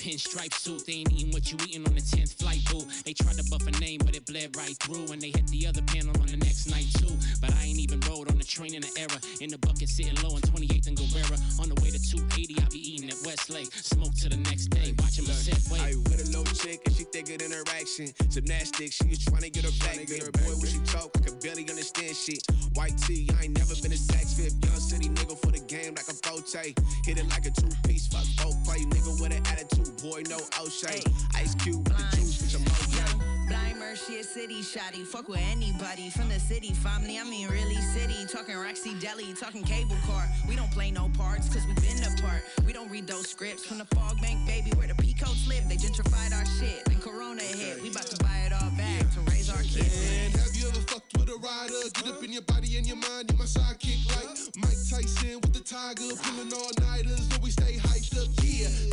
pinstripe suit. They ain't eating what you eating on the 10th flight, boo. They tried to buff a name, but it bled right through. And they hit the other panel on the next night, too. But I ain't even rode on the train in the era. In the bucket, sitting low on 28th and Guerrero. On the way to 280, I be eating at Westlake. Smoke to the next day, watching my set wait. I with a little chick and she thicker than her action. Gymnastics, she was trying to get her back. her boy, when she talk, I could barely understand shit. White tee, I ain't never been a sex fit. Young city nigga for the game like a forte. Hit it like a two piece, fuck both play. Nigga with an attitude, boy, no O'Shea. Ice Cube with the juice, bitch, I'm okay. Blind Mercy, a city shoddy. Fuck with anybody from the city family. I mean, really city. Talking Roxy Deli, talking cable car. We don't play no parts, cause we been apart. We don't read those scripts from the fog bank, baby, where the peacoats live. They gentrified our shit. Then Corona hit. We about to buy it all back to raise our kids. And have you ever fucked with a rider? Get up in your body and your mind, you my sidekick like Mike Tyson with the tiger, pulling all nighters. Know we stay hyped up, yeah.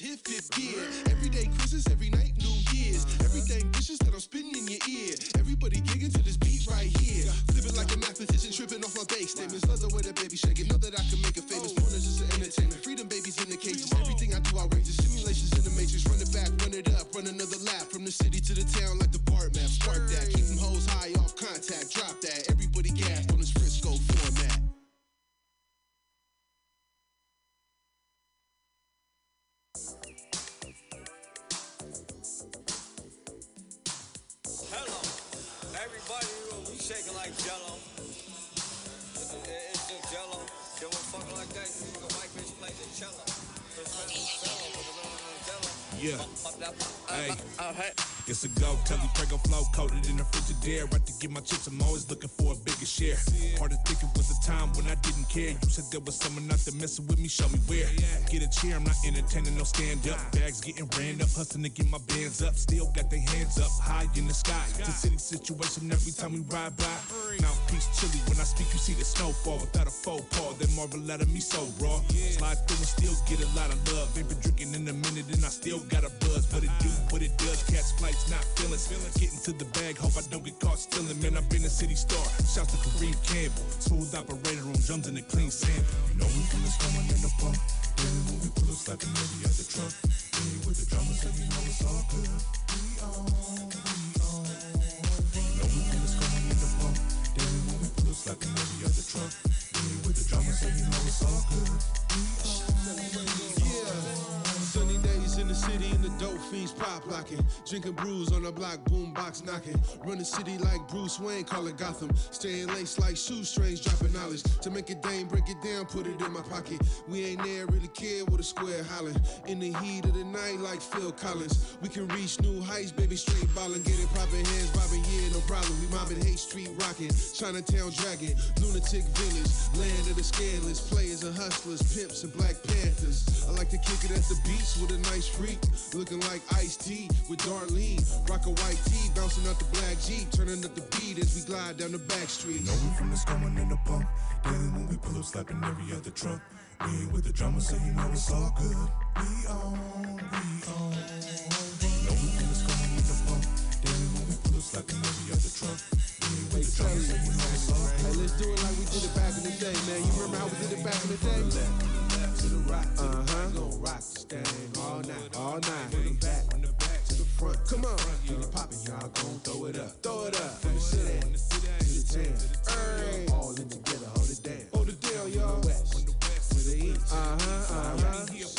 Hit fifth gear. Everyday Christmas, every night New Year's. Everything vicious that I'm spitting in your ear. Everybody gigging to this beat right here. Flipping like a mathematician, tripping off my base Hey. Hey. It's a go, Telly Prego flow, coated in the Frigidaire. Right to get my chips, I'm always looking for a bigger share. Hard to think it was a time when I didn't care. You said there was someone out there messing with me, show me where. Get a chair, I'm not entertaining no stand up. Bags getting ran up, hustling to get my bands up. Still got their hands up, high in the sky. A city situation every time we ride by. Mouthpiece chilly, when I speak, you see the snowfall without a faux paw. That Marvel out of me so raw. Slide through and still get a lot of love. Ain't been drinking in a minute and I still got a buzz. But it do what it does, cat to the bag, hope I don't get caught stealing. Man, I've been a city star. Shouts to Kareem Campbell. Smooth operator on drums and a clean sample. You know we from the coming in the pump. Then when we pull up, slapping every out the truck. Then with the drama, so you know it's all good. We on. Every days in the city dope fiends pop locking. Drinking brews on the block, boom box knocking. Running city like Bruce Wayne, call it Gotham. Staying laced like shoestrings, dropping knowledge. To make it dame, break it down, put it in my pocket. We ain't there, really care with a square hollering. In the heat of the night, like Phil Collins. We can reach new heights, baby, straight ballin'. Get it poppin', hands bobbing, yeah, no problem. We mobbing Haight Street rockin'. Chinatown dragon, lunatic village. Land of the scandalous, players and hustlers, pimps and black panthers. I like to kick it at the beach with a nice freak. Looking like Ice T with Darlene. Rock a white tee, bouncing out the black Jeep. Turning up the beat as we glide down the back streets. Know we from the coming in the pump. Then when we pull up, slapping every other truck. We ain't with the drama, so you know it's all good. We on, we on. Know we from the coming in the pump. Then when we pull up, slapping every other truck. We ain't with the drama, so you know it's all good. Hey, let's do it like we did it back in the day, man. You remember how we did it back in the day? To the uh. Gonna rock this thing all night, all night. From the back, from the back to the front. Come on, get it poppin', y'all. Gon' throw it up, throw it up. From the city to the town. Hey. All in together, hold it down. Hold it down, y'all. West to the east. Uh huh, uh huh.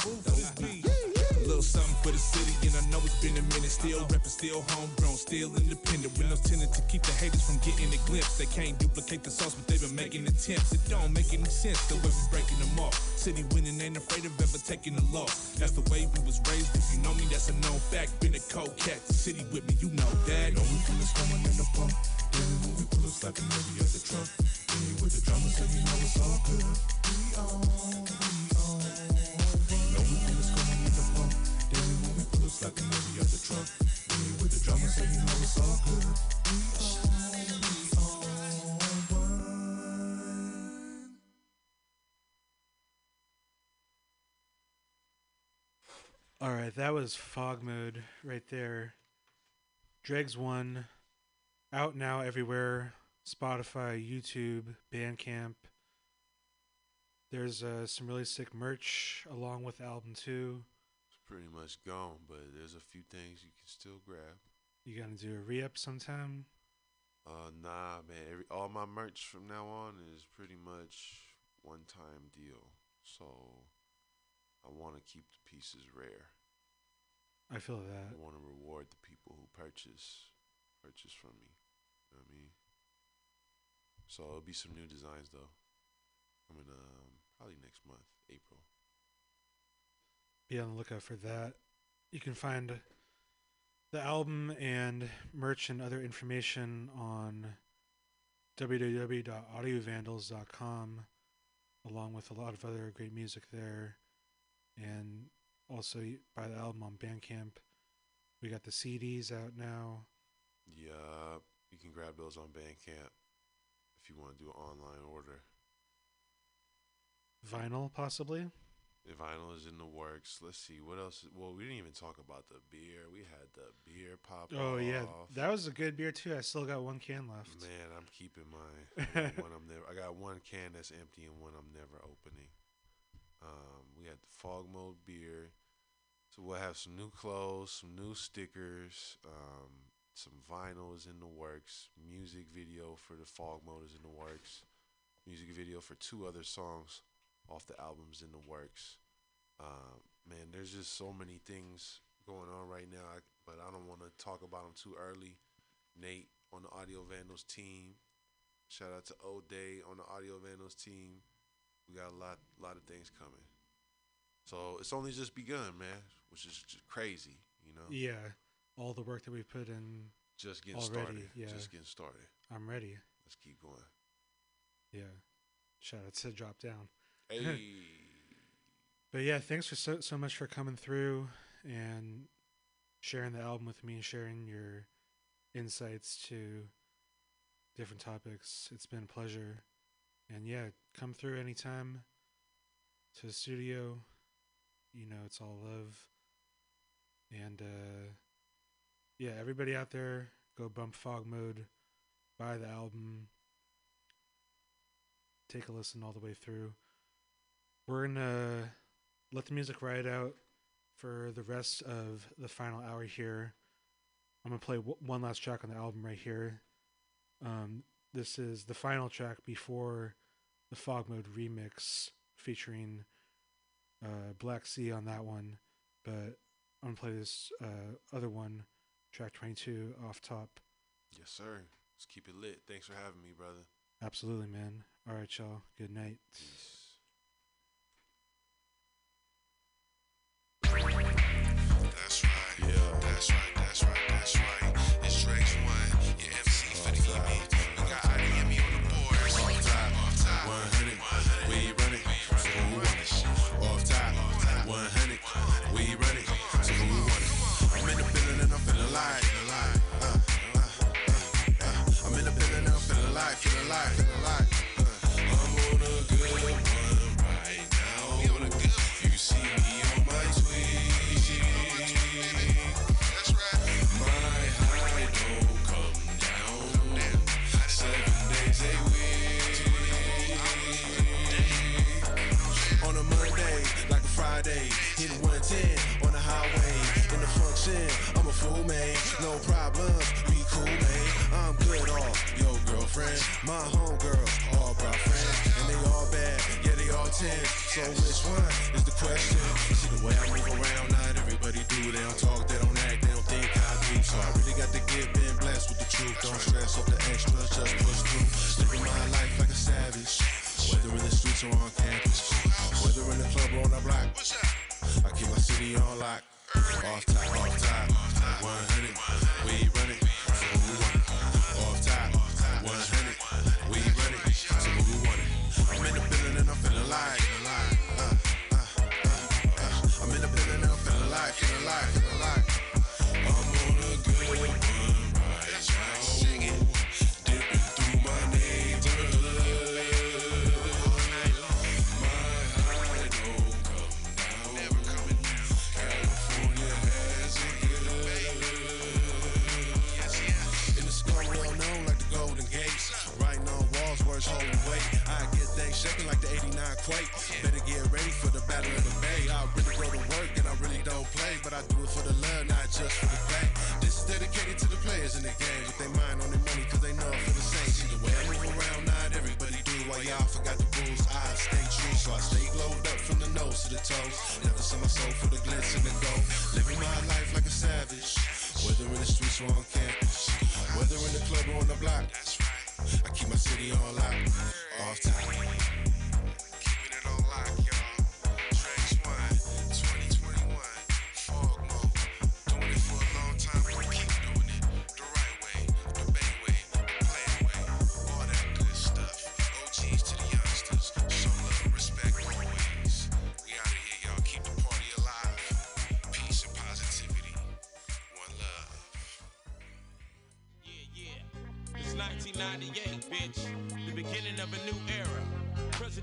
Been a minute. Still reppin', still homegrown, still independent. With no tenant to keep the haters from getting a glimpse. They can't duplicate the sauce, but they've been making attempts. It don't make any sense the way we breaking them off. City winning ain't afraid of ever taking a loss. That's the way we was raised. If you know me, that's a known fact. Been a cold cat, the city with me, you know that. Know we from the coming in the pump. Then when we pull up, slapping every other truck. Ain't with the drama, so you know it's all good. We on, we on. Know we the coming in the pump. When we pull up, slapping every other truck. Ain't with the drama, you know it's all good. All right, that was Fog Mode right there. Dregs One, out now everywhere Spotify, YouTube, Bandcamp. There's uh, some really sick merch along with album two. Pretty much gone, but there's a few things you can still grab. You gonna do a re up sometime? Uh, nah, man. Every all my merch from now on is pretty much one time deal. So I want to keep the pieces rare. I feel that. I want to reward the people who purchase purchase from me. You know I mean? So it'll be some new designs though. I Coming um probably next month, April. Be on the lookout for that. You can find the album and merch and other information on www.audiovandals.com, along with a lot of other great music there. And also buy the album on Bandcamp. We got the CDs out now. Yeah, you can grab those on Bandcamp if you want to do an online order. Vinyl, possibly. The vinyl is in the works. Let's see what else. Well, we didn't even talk about the beer. We had the beer pop. Oh yeah, that was a good beer too. I still got one can left. Man, I'm keeping mine. I got one I'm never. I got one can that's empty and one I'm never opening. Um, we had the fog mode beer. So we'll have some new clothes, some new stickers, um, some vinyl is in the works. Music video for the fog mode is in the works. Music video for two other songs off the albums in the works. Um, man, there's just so many things going on right now, I, but I don't want to talk about them too early. Nate on the Audio Vandals team. Shout out to O'Day on the Audio Vandals team. We got a lot, lot of things coming. So it's only just begun, man, which is just crazy, you know. Yeah, all the work that we put in. Just getting already, started. Yeah, Just getting started. I'm ready. Let's keep going. Yeah. Shout out to Drop Down. Hey. but yeah, thanks for so so much for coming through and sharing the album with me sharing your insights to different topics. It's been a pleasure. And yeah, come through anytime to the studio. You know, it's all love. And uh yeah, everybody out there, Go bump Fog Mode, buy the album, take a listen all the way through. We're gonna let the music ride out for the rest of the final hour here. I'm gonna play w- one last track on the album right here. Um, this is the final track before the Fog Mode remix featuring uh, Black Sea on that one, but I'm gonna play this uh, other one, track 22 off top. Yes, sir. Let's keep it lit. Thanks for having me, brother. Absolutely, man. All right, y'all. Good night. That's function, I'm a fool, man. No problems, Be cool, man. I'm good off your girlfriend, my homegirls, all brought friends, and they all bad, yeah they all ten. So which one is the question? See the way I move around, not everybody do. They don't talk, they don't act, they don't think I do. So I really got to get been blessed with the truth. Don't stress off the extras, just push through. Living my life like a savage. Whether in the streets or on campus, whether in the club or on the block, I keep my city on lock. Off time, off top,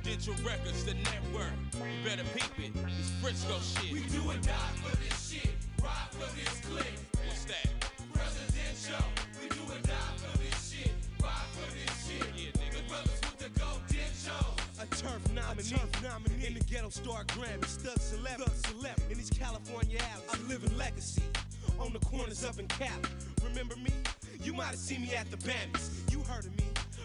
Presidential records, the network. You better peep it. It's Frisco shit. We do and die for this shit. Ride for this click. What's that? Presidential. We do and die for this shit. Ride for this shit. Yeah, nigga. The brothers with the golden show. A turf nominee. a turf nominee. In the ghetto star Grammy. Thug celeb. Thug celeb. In these California alleys. I'm living legacy. On the corners up in Cali. Remember me? You might have seen me at the Bambies. You heard of me.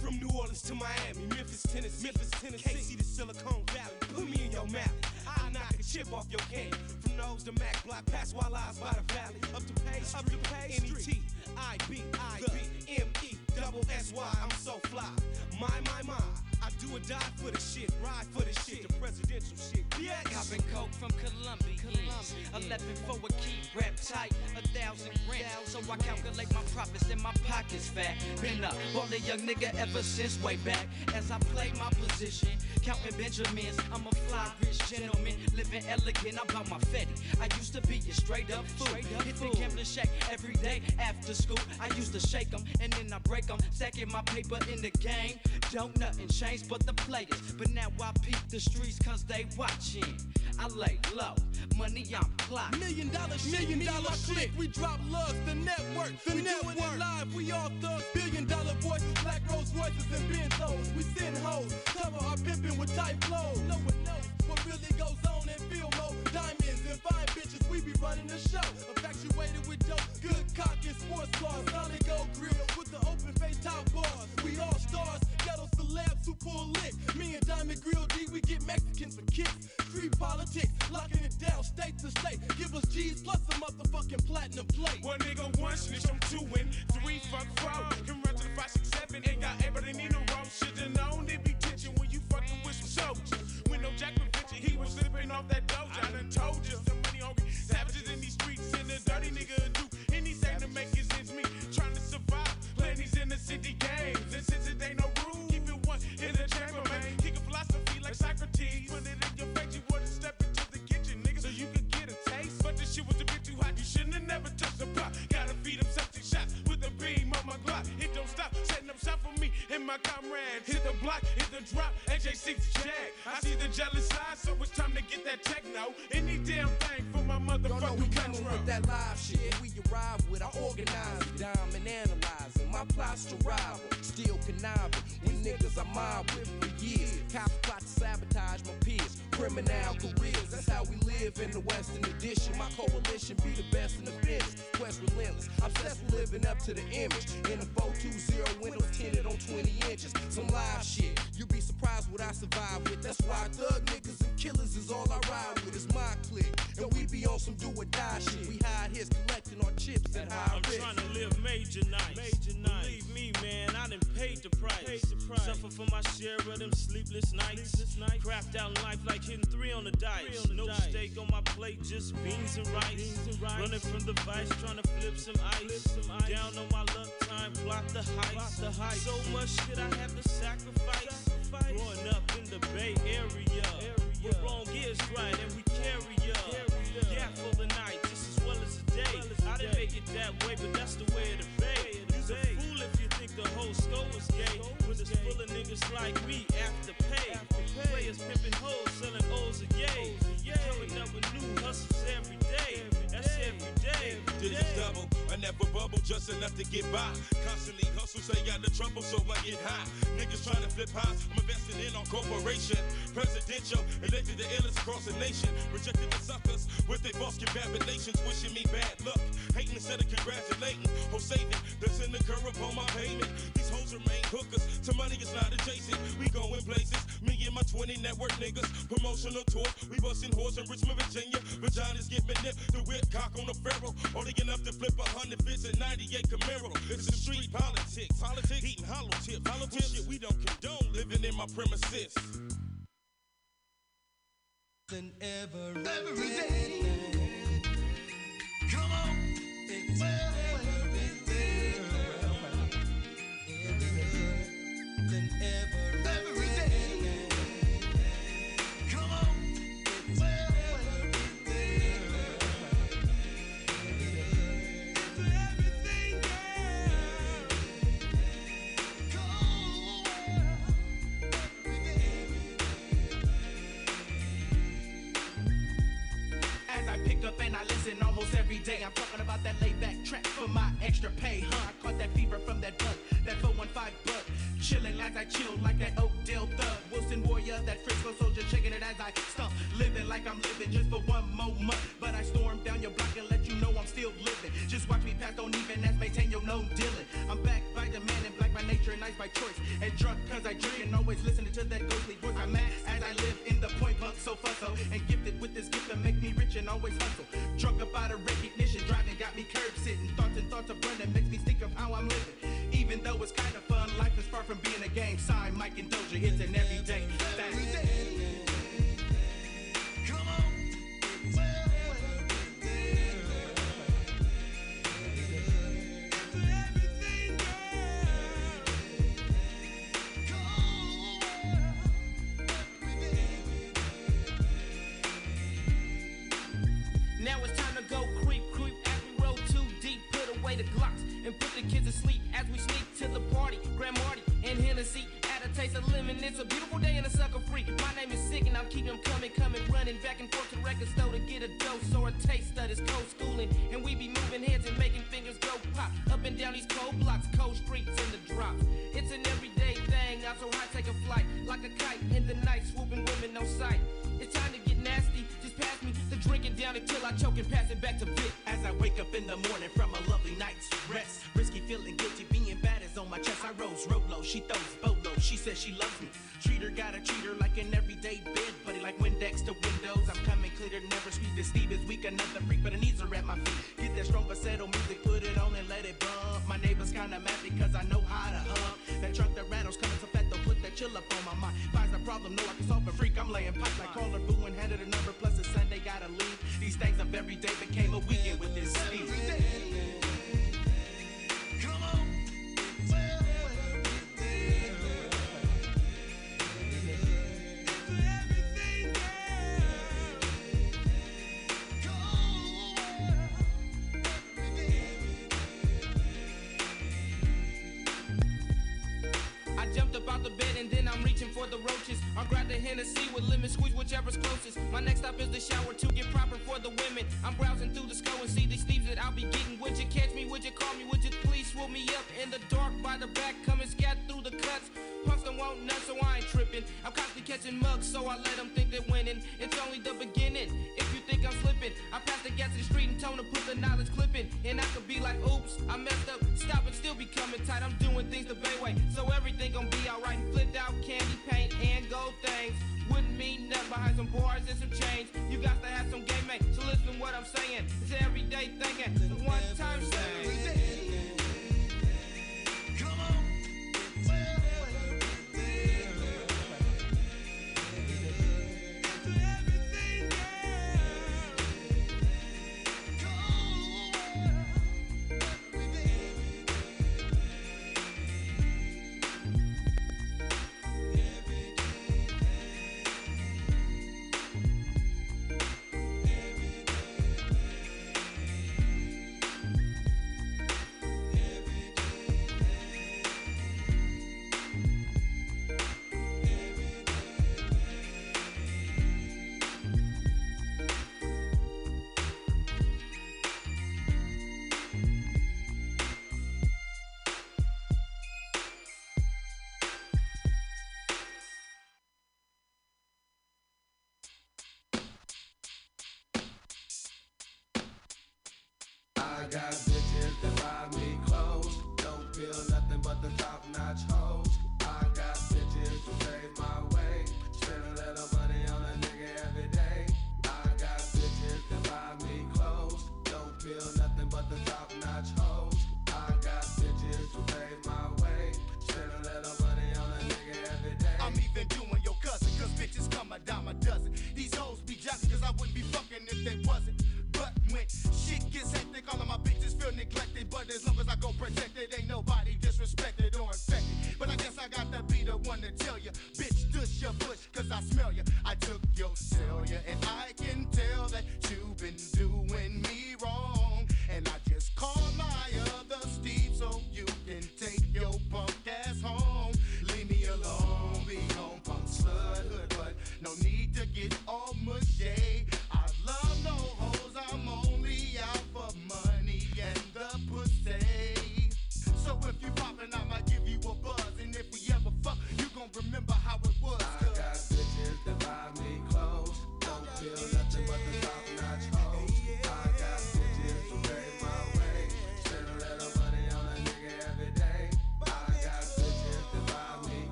From New Orleans to Miami, Memphis, Tennessee, Memphis, Tennessee, KC to Silicon Valley. Put me in your map. I knock a chip off your candy. From nose to Mac block, past while eyes by the valley. Up to Page Street, up to Page Street. N-E-T, I-B, M-E, double S-Y. I'm so fly. My, my, my. I do or die for the shit, ride for the shit, the presidential shit. Yeah, Copping coke from Colombia. Eleven for a key, rap tight, a thousand grams. So I calculate my profits and my pockets fat. Been up, all the young nigga ever since way back. As I play my position, counting Benjamins. I'm a fly rich gentleman, living elegant. I bought my fetty. I used to be a straight up fool. Hit the gambling shack every day after school. I used to shake 'em and then I break 'em, stacking my paper in the game. Don't nothing change, but but the players. But now I peep the streets cause they watching. I lay low, money I'm plotting. Million dollar shit, million dollar click. We drop lugs, the network, the we network. Doing it live, we all thugs. Billion dollar voices, black Rolls Royces and Benzos. We send hoes, cover our pimping with tight flows. No one knows what really goes on in field mode. Diamonds and fine bitches, we be running the show. Infatuated with dope, good cock and sports cars. Solid gold grill with the open face top bars. We all stars, who pull lick. Me and Diamond Grill D, we get Mexicans for kicks. Street politics, locking it down state to state. Give us G's plus a motherfucking platinum plate. One nigga, one snitch, I'm two and three, fuck four. Can run to the five, six, seven, ain't got everybody need no road. Should've known it be tension when you fucking with some soldiers. When no Jack picture, he was slipping off that doja. I done told you, my comrades. Hit the block, hit the drop, XJ6 Jag. I see the jealous side, so it's time to get that techno. Any damn thing for my motherfucking we country. with that live shit. We arrive with, I organize it. Dime and analyzing my plots to rival. Still conniving with niggas I mob with for years. Cops plot to sabotage my peers. Criminal careers, that's how we live in the Western Addition. My coalition be the best in the business. Quest relentless. I'm obsessed with living up to the image. In the 420 windows tinted on 20 inches. Some live shit. You be surprised what I survive with. That's why thug niggas and killers is all I ride with. It's my clique. And we be on some do or die shit. We hide his collecting our chips at high I'm risk. trying to live major nights. Major nights. Believe me, man, I done paid the price. Paid the price. Suffer for my share of them sleepless nights. Sleepless nights. Crapped out in life like hitting three on the dice. On the no dice. steak on my plate, just beans and rice. Beans and rice. Running from the vice, trying to flip some ice. Flip some ice. Down on my luck time, plot the heist. Plot the heist. So much shit I have to sacrifice. sacrifice. Growing up in the Bay Area. Area. Where wrong is right and we carry ya. Yeah, for the night, just as well as the day. I didn't make it that way, but that's the way of score is gay. When it's full of niggas like me after pay. Players pimping hoes, selling O's a yay. Coming up with new hustles every day. That's every day. Digits double, I never bubble, just enough to get by. Constantly hustle, stay out of trouble, so I get high. Niggas trying to flip highs, I'm investing in on corporation. Presidential, elected the illest across the nation. Rejected the suckers with their false confabulations, wishing me bad luck. Hating instead of congratulating. Hope saving, that's in the curve on my payment. These hoes remain hookers, to money is not adjacent. We going in places, me and my 20 network niggas. Promotional tours, we busting whores in Richmond, Virginia. Vaginas get me the whip cock on the ferrule. Only enough to flip a hundred bits at 98 Camaro. It's some street politics, politics, eating hollow tips. Hollow tips, shit we don't condone living in my premises. Than ever, every day. Come on. It's ever been there. Than ever, every listen almost every day, I'm talking about that laid back track for my extra pay, huh? I caught that fever from that bug, that 415 bug. Chilling as I chill like that Oakdale thug. Wilson warrior, that Frisco soldier, shaking it as I stump. Living like I'm living just for one more month. But I storm down your block and let still living. Just watch me pass, don't even ask, maintain your known dealing. I'm back by the man in black by nature and nice by choice. And drunk cause I drink and always listening to that ghostly voice. I'm mad as I live in the point bunk so fusso. And gifted with this gift to make me rich and always hustle. Drunk about a recognition, driving got me curb sitting. Thoughts and thoughts of running makes me think of how I'm living. Even though it's kind of fun, life is far from being a game. Sign Mike and Doja, it's an everyday thing. My next stop is the shower to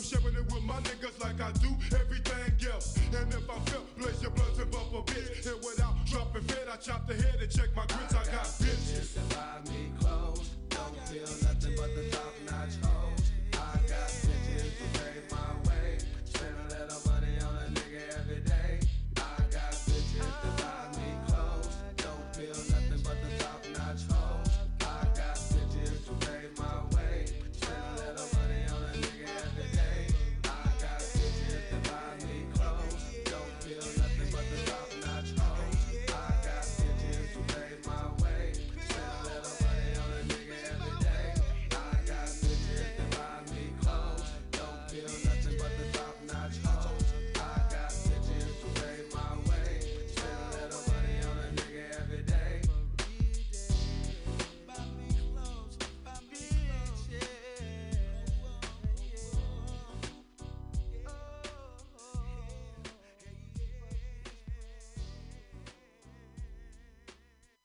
I'm sharing it with my niggas like I do everything else. And if I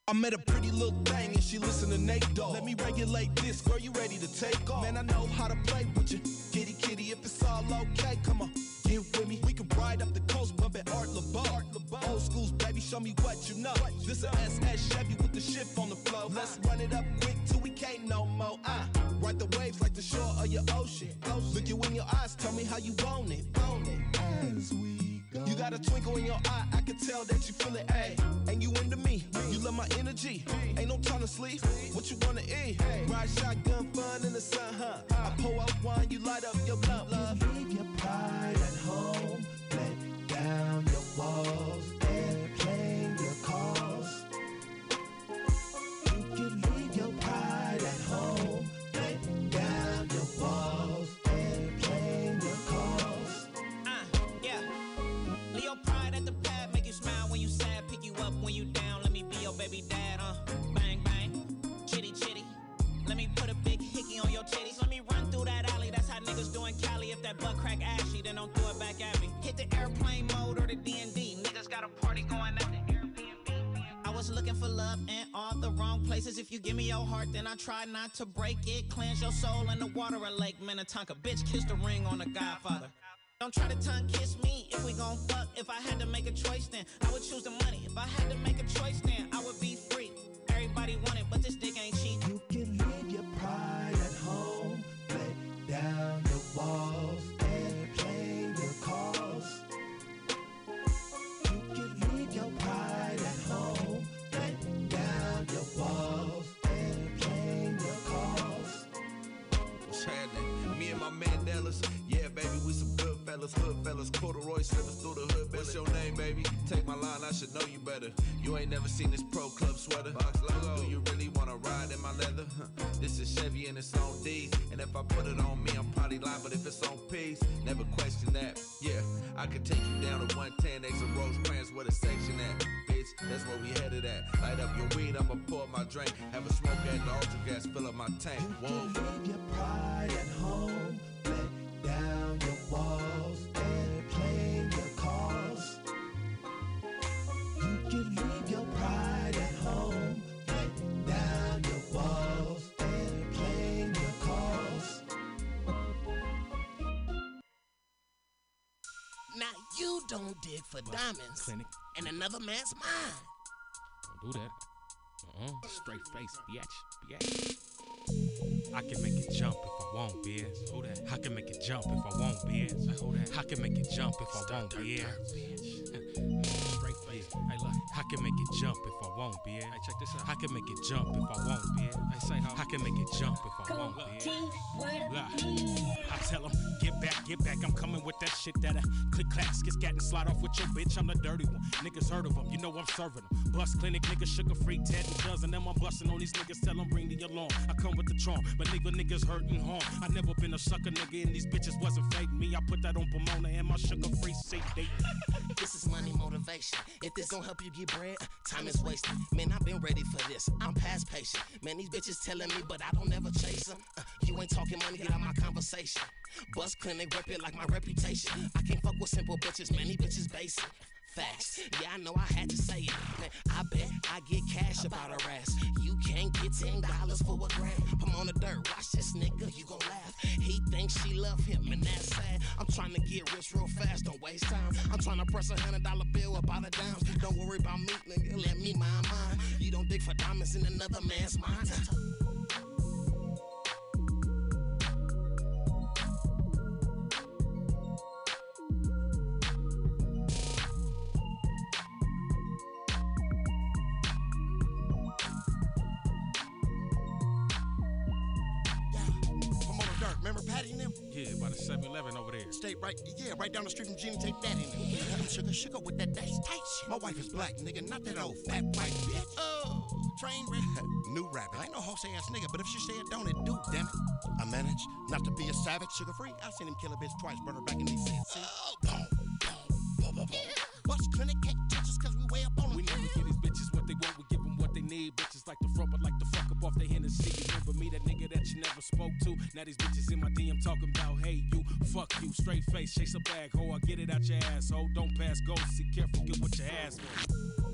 I met a pretty little thing and she listen to Nate Dogg. Let me regulate this, girl, you ready to take off? Man, I know how to play with you. Kitty, kitty, if it's all okay, come on, get with me. We can ride up the coast, bumpin' Art Laboe. Old schools, baby, show me what you know. This a SS Chevy with the shift on the floor. Let's run it up quick till we can't no more. Uh, ride the waves like the shore of your ocean. Look you in your eyes, tell me how you want it. Want it. As we. You got a twinkle in your eye, I can tell that you feel it, ayy. And you into me, you love my energy. Ain't no time to sleep. What you wanna eat? Ride shotgun, fun in the sun, huh? I pour out wine, you light up places. If you give me your heart, then I try not to break it. Cleanse your soul in the water of Lake Minnetonka. Bitch, kiss the ring on the Godfather. Don't try to tongue kiss me if we gon' fuck. If I had to make a choice, then I would choose the money. If I had to make a choice, then I would be free. Everybody want it, but this dick ain't fellas, hood fellas, corduroy slippers through the hood. What's your name, baby? Take my line, I should know you better. You ain't never seen this pro club sweater. Box logo. Do you really wanna ride in my leather? Huh. This is Chevy and it's on D's. And if I put it on me, I'm probably lying, but if it's on P's, never question that. Yeah, I could take you down to 110 X of Rosecrans where the section at. Bitch, that's where we headed at. Light up your weed, I'ma pour my drink. Have a smoke at the altar gas, fill up my tank. Whoa. Leave your pride at home. Let down your walls. Airplane your calls. You can leave your pride at home. Let down your walls. Airplane your calls. Now you don't dig for diamonds Clinic. in another man's mind. Don't do that. Uh-uh. Straight face, bitch. Bitch. I can make it jump if I want, bitch. Hold that. I can make it jump if I want, bitch. Hold that. I can make it jump if I want, bitch. Straight face. Hey, look. I can make it jump if I want, bitch. Hey, check this out. I can make it jump if I want, bitch. Hey, say how. I can make it jump if I want, bitch. Look. I tell 'em, get back, get back. I'm coming with that shit that a click clack, skit scat and slide off with your bitch. I'm the dirty one. Niggas heard of 'em, you know I'm serving 'em. Bust clinic, niggas sugar free, Ted and dozen. Them I'm busting on these niggas, tell 'em bring the alarm. I come with the charm, but nigga, niggas hurting harm. I never been a sucker nigga, and these bitches wasn't fading me. I put that on Pomona and my Suga Free date. This is money motivation. If this gon' help you get bread, time is wasted. Man, I've been ready for this. I'm past patient. Man, these bitches telling me, but I don't ever chase them. Uh, you ain't talking money, get out my conversation. Bust clinic, rep it like my reputation. I can't fuck with simple bitches, man, these bitches basic. Facts. Yeah, I know I had to say it. I bet I get cash about her ass. You can't get ten dollars for a gram. I'm on the dirt, watch this nigga, you gon' laugh. He thinks she love him, and that's sad. I'm trying to get rich real fast, don't waste time. I'm trying to press a hundred dollar bill up out of dimes. Don't worry about me, nigga, let me mind mine. You don't dig for diamonds in another man's mind. Yeah, right down the street from Tape Daddy and them. Yeah, them sugar, sugar with that dash tight shit. My wife is black, nigga, not that old fat white bitch. Oh, train wreck. New rabbit. I ain't no Jose ass nigga, but if she say it, don't it do, damn it. I manage not to be a savage, Suga Free. I seen him kill a bitch twice, burn her back in these see? Oh, Bust clinic can't touch us cause we way up on them. We never give these bitches what they want, we give them what they need. Bitches like the front, but like the fuck up off their Hennessy. Remember me, that nigga that never spoke to? Now these bitches in my DM talking about, hey, you, fuck you. Straight face, chase a bag, ho, I get it out your asshole. Don't pass go, see careful, get what you ask for.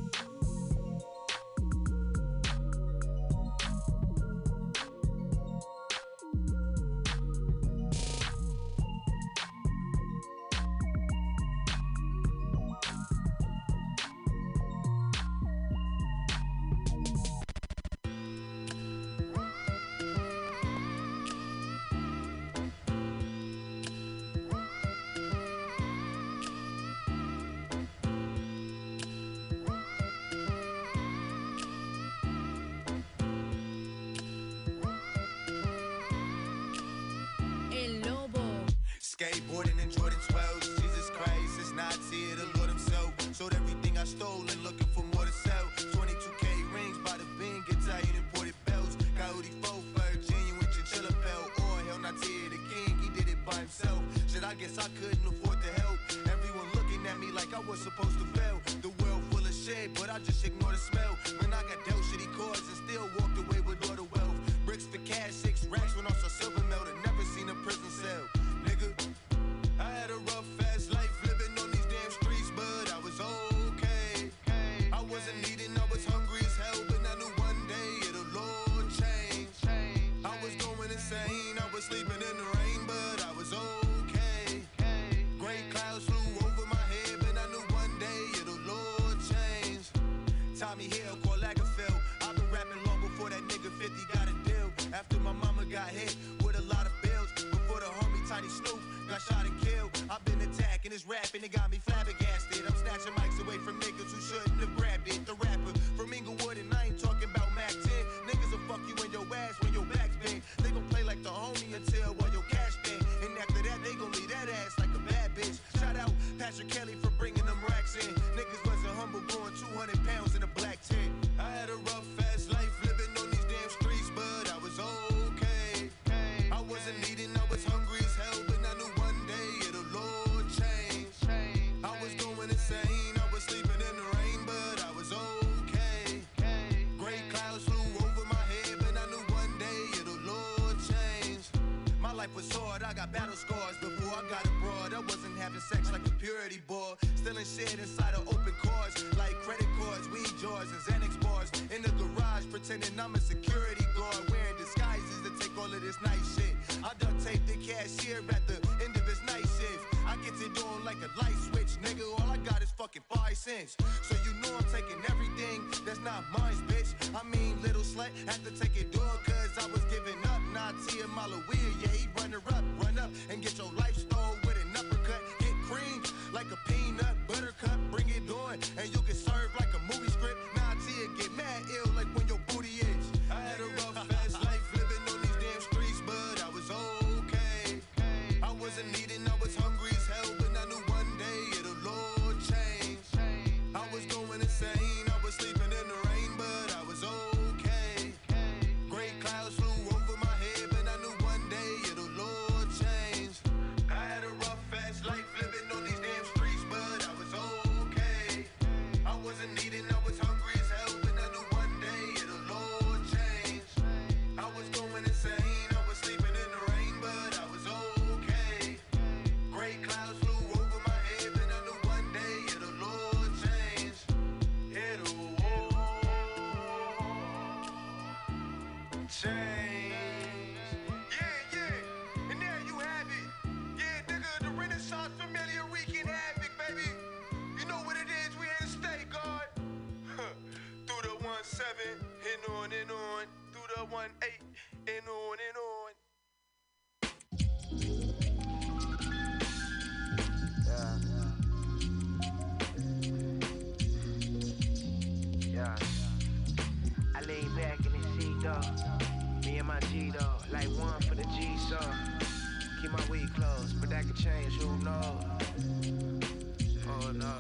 Purity boy. Stealing shit inside of open cars, like credit cards, weed jars, and Xanax bars. In the garage, pretending I'm a security guard, wearing disguises to take all of this nice shit. I duct taped the cashier at the end of his night shift. I gets it on like a light switch, nigga. All I got is fucking five cents. So you know I'm taking everything that's not mine, bitch. I mean, little slut had to take it door, cause I was giving up. Now Tia Malawia, yeah, he run up, run up and get your life stole with an uppercut. Get cream like a peanut butter cup, bring it on, and you get one eight, and on and on. Yeah. I lay back in the seat, dog. Me and my G, dog. Like one for the G, so. Keep my weed closed, but that could change, who knows? Oh, no.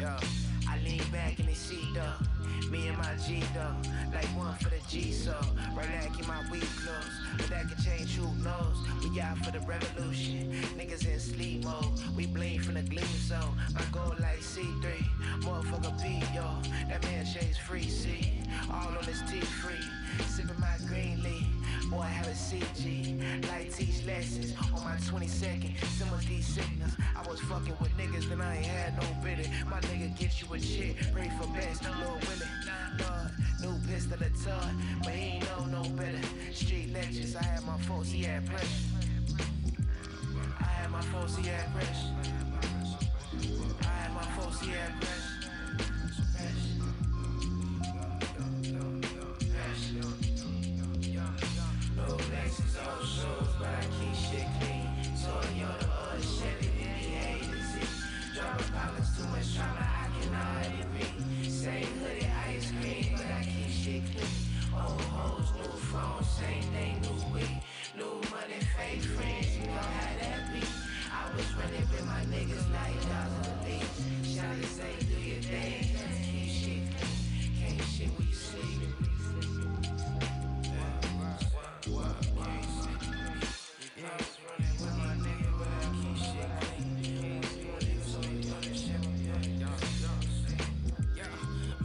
Yeah. I lean back in the seat, dog. Me and my G, though, Like one for the G, so. Right now, keep my weed closed, but that could change, who knows? We out for the revolution. Niggas in sleep mode. We bleed from the gleam zone. My goal like C3. Motherfucker P, yo. That man shades free, see. All on his teeth free. Sipping my green leaf. Boy, I have a CG. Like teach lessons on my 22nd. Some of these signals. I was fucking with niggas and I ain't had no bitter. My nigga get you a chick. Pray for best. Lord willing. Lord, new pistol a ton. But he ain't know no better. Street lectures. I had my folks, he had pressure. I had my folks, he had pressure. I had my folks, he had pressure. Rolexes all but I keep shit clean. Toyota or a Chevy, then he hated it. Drop too much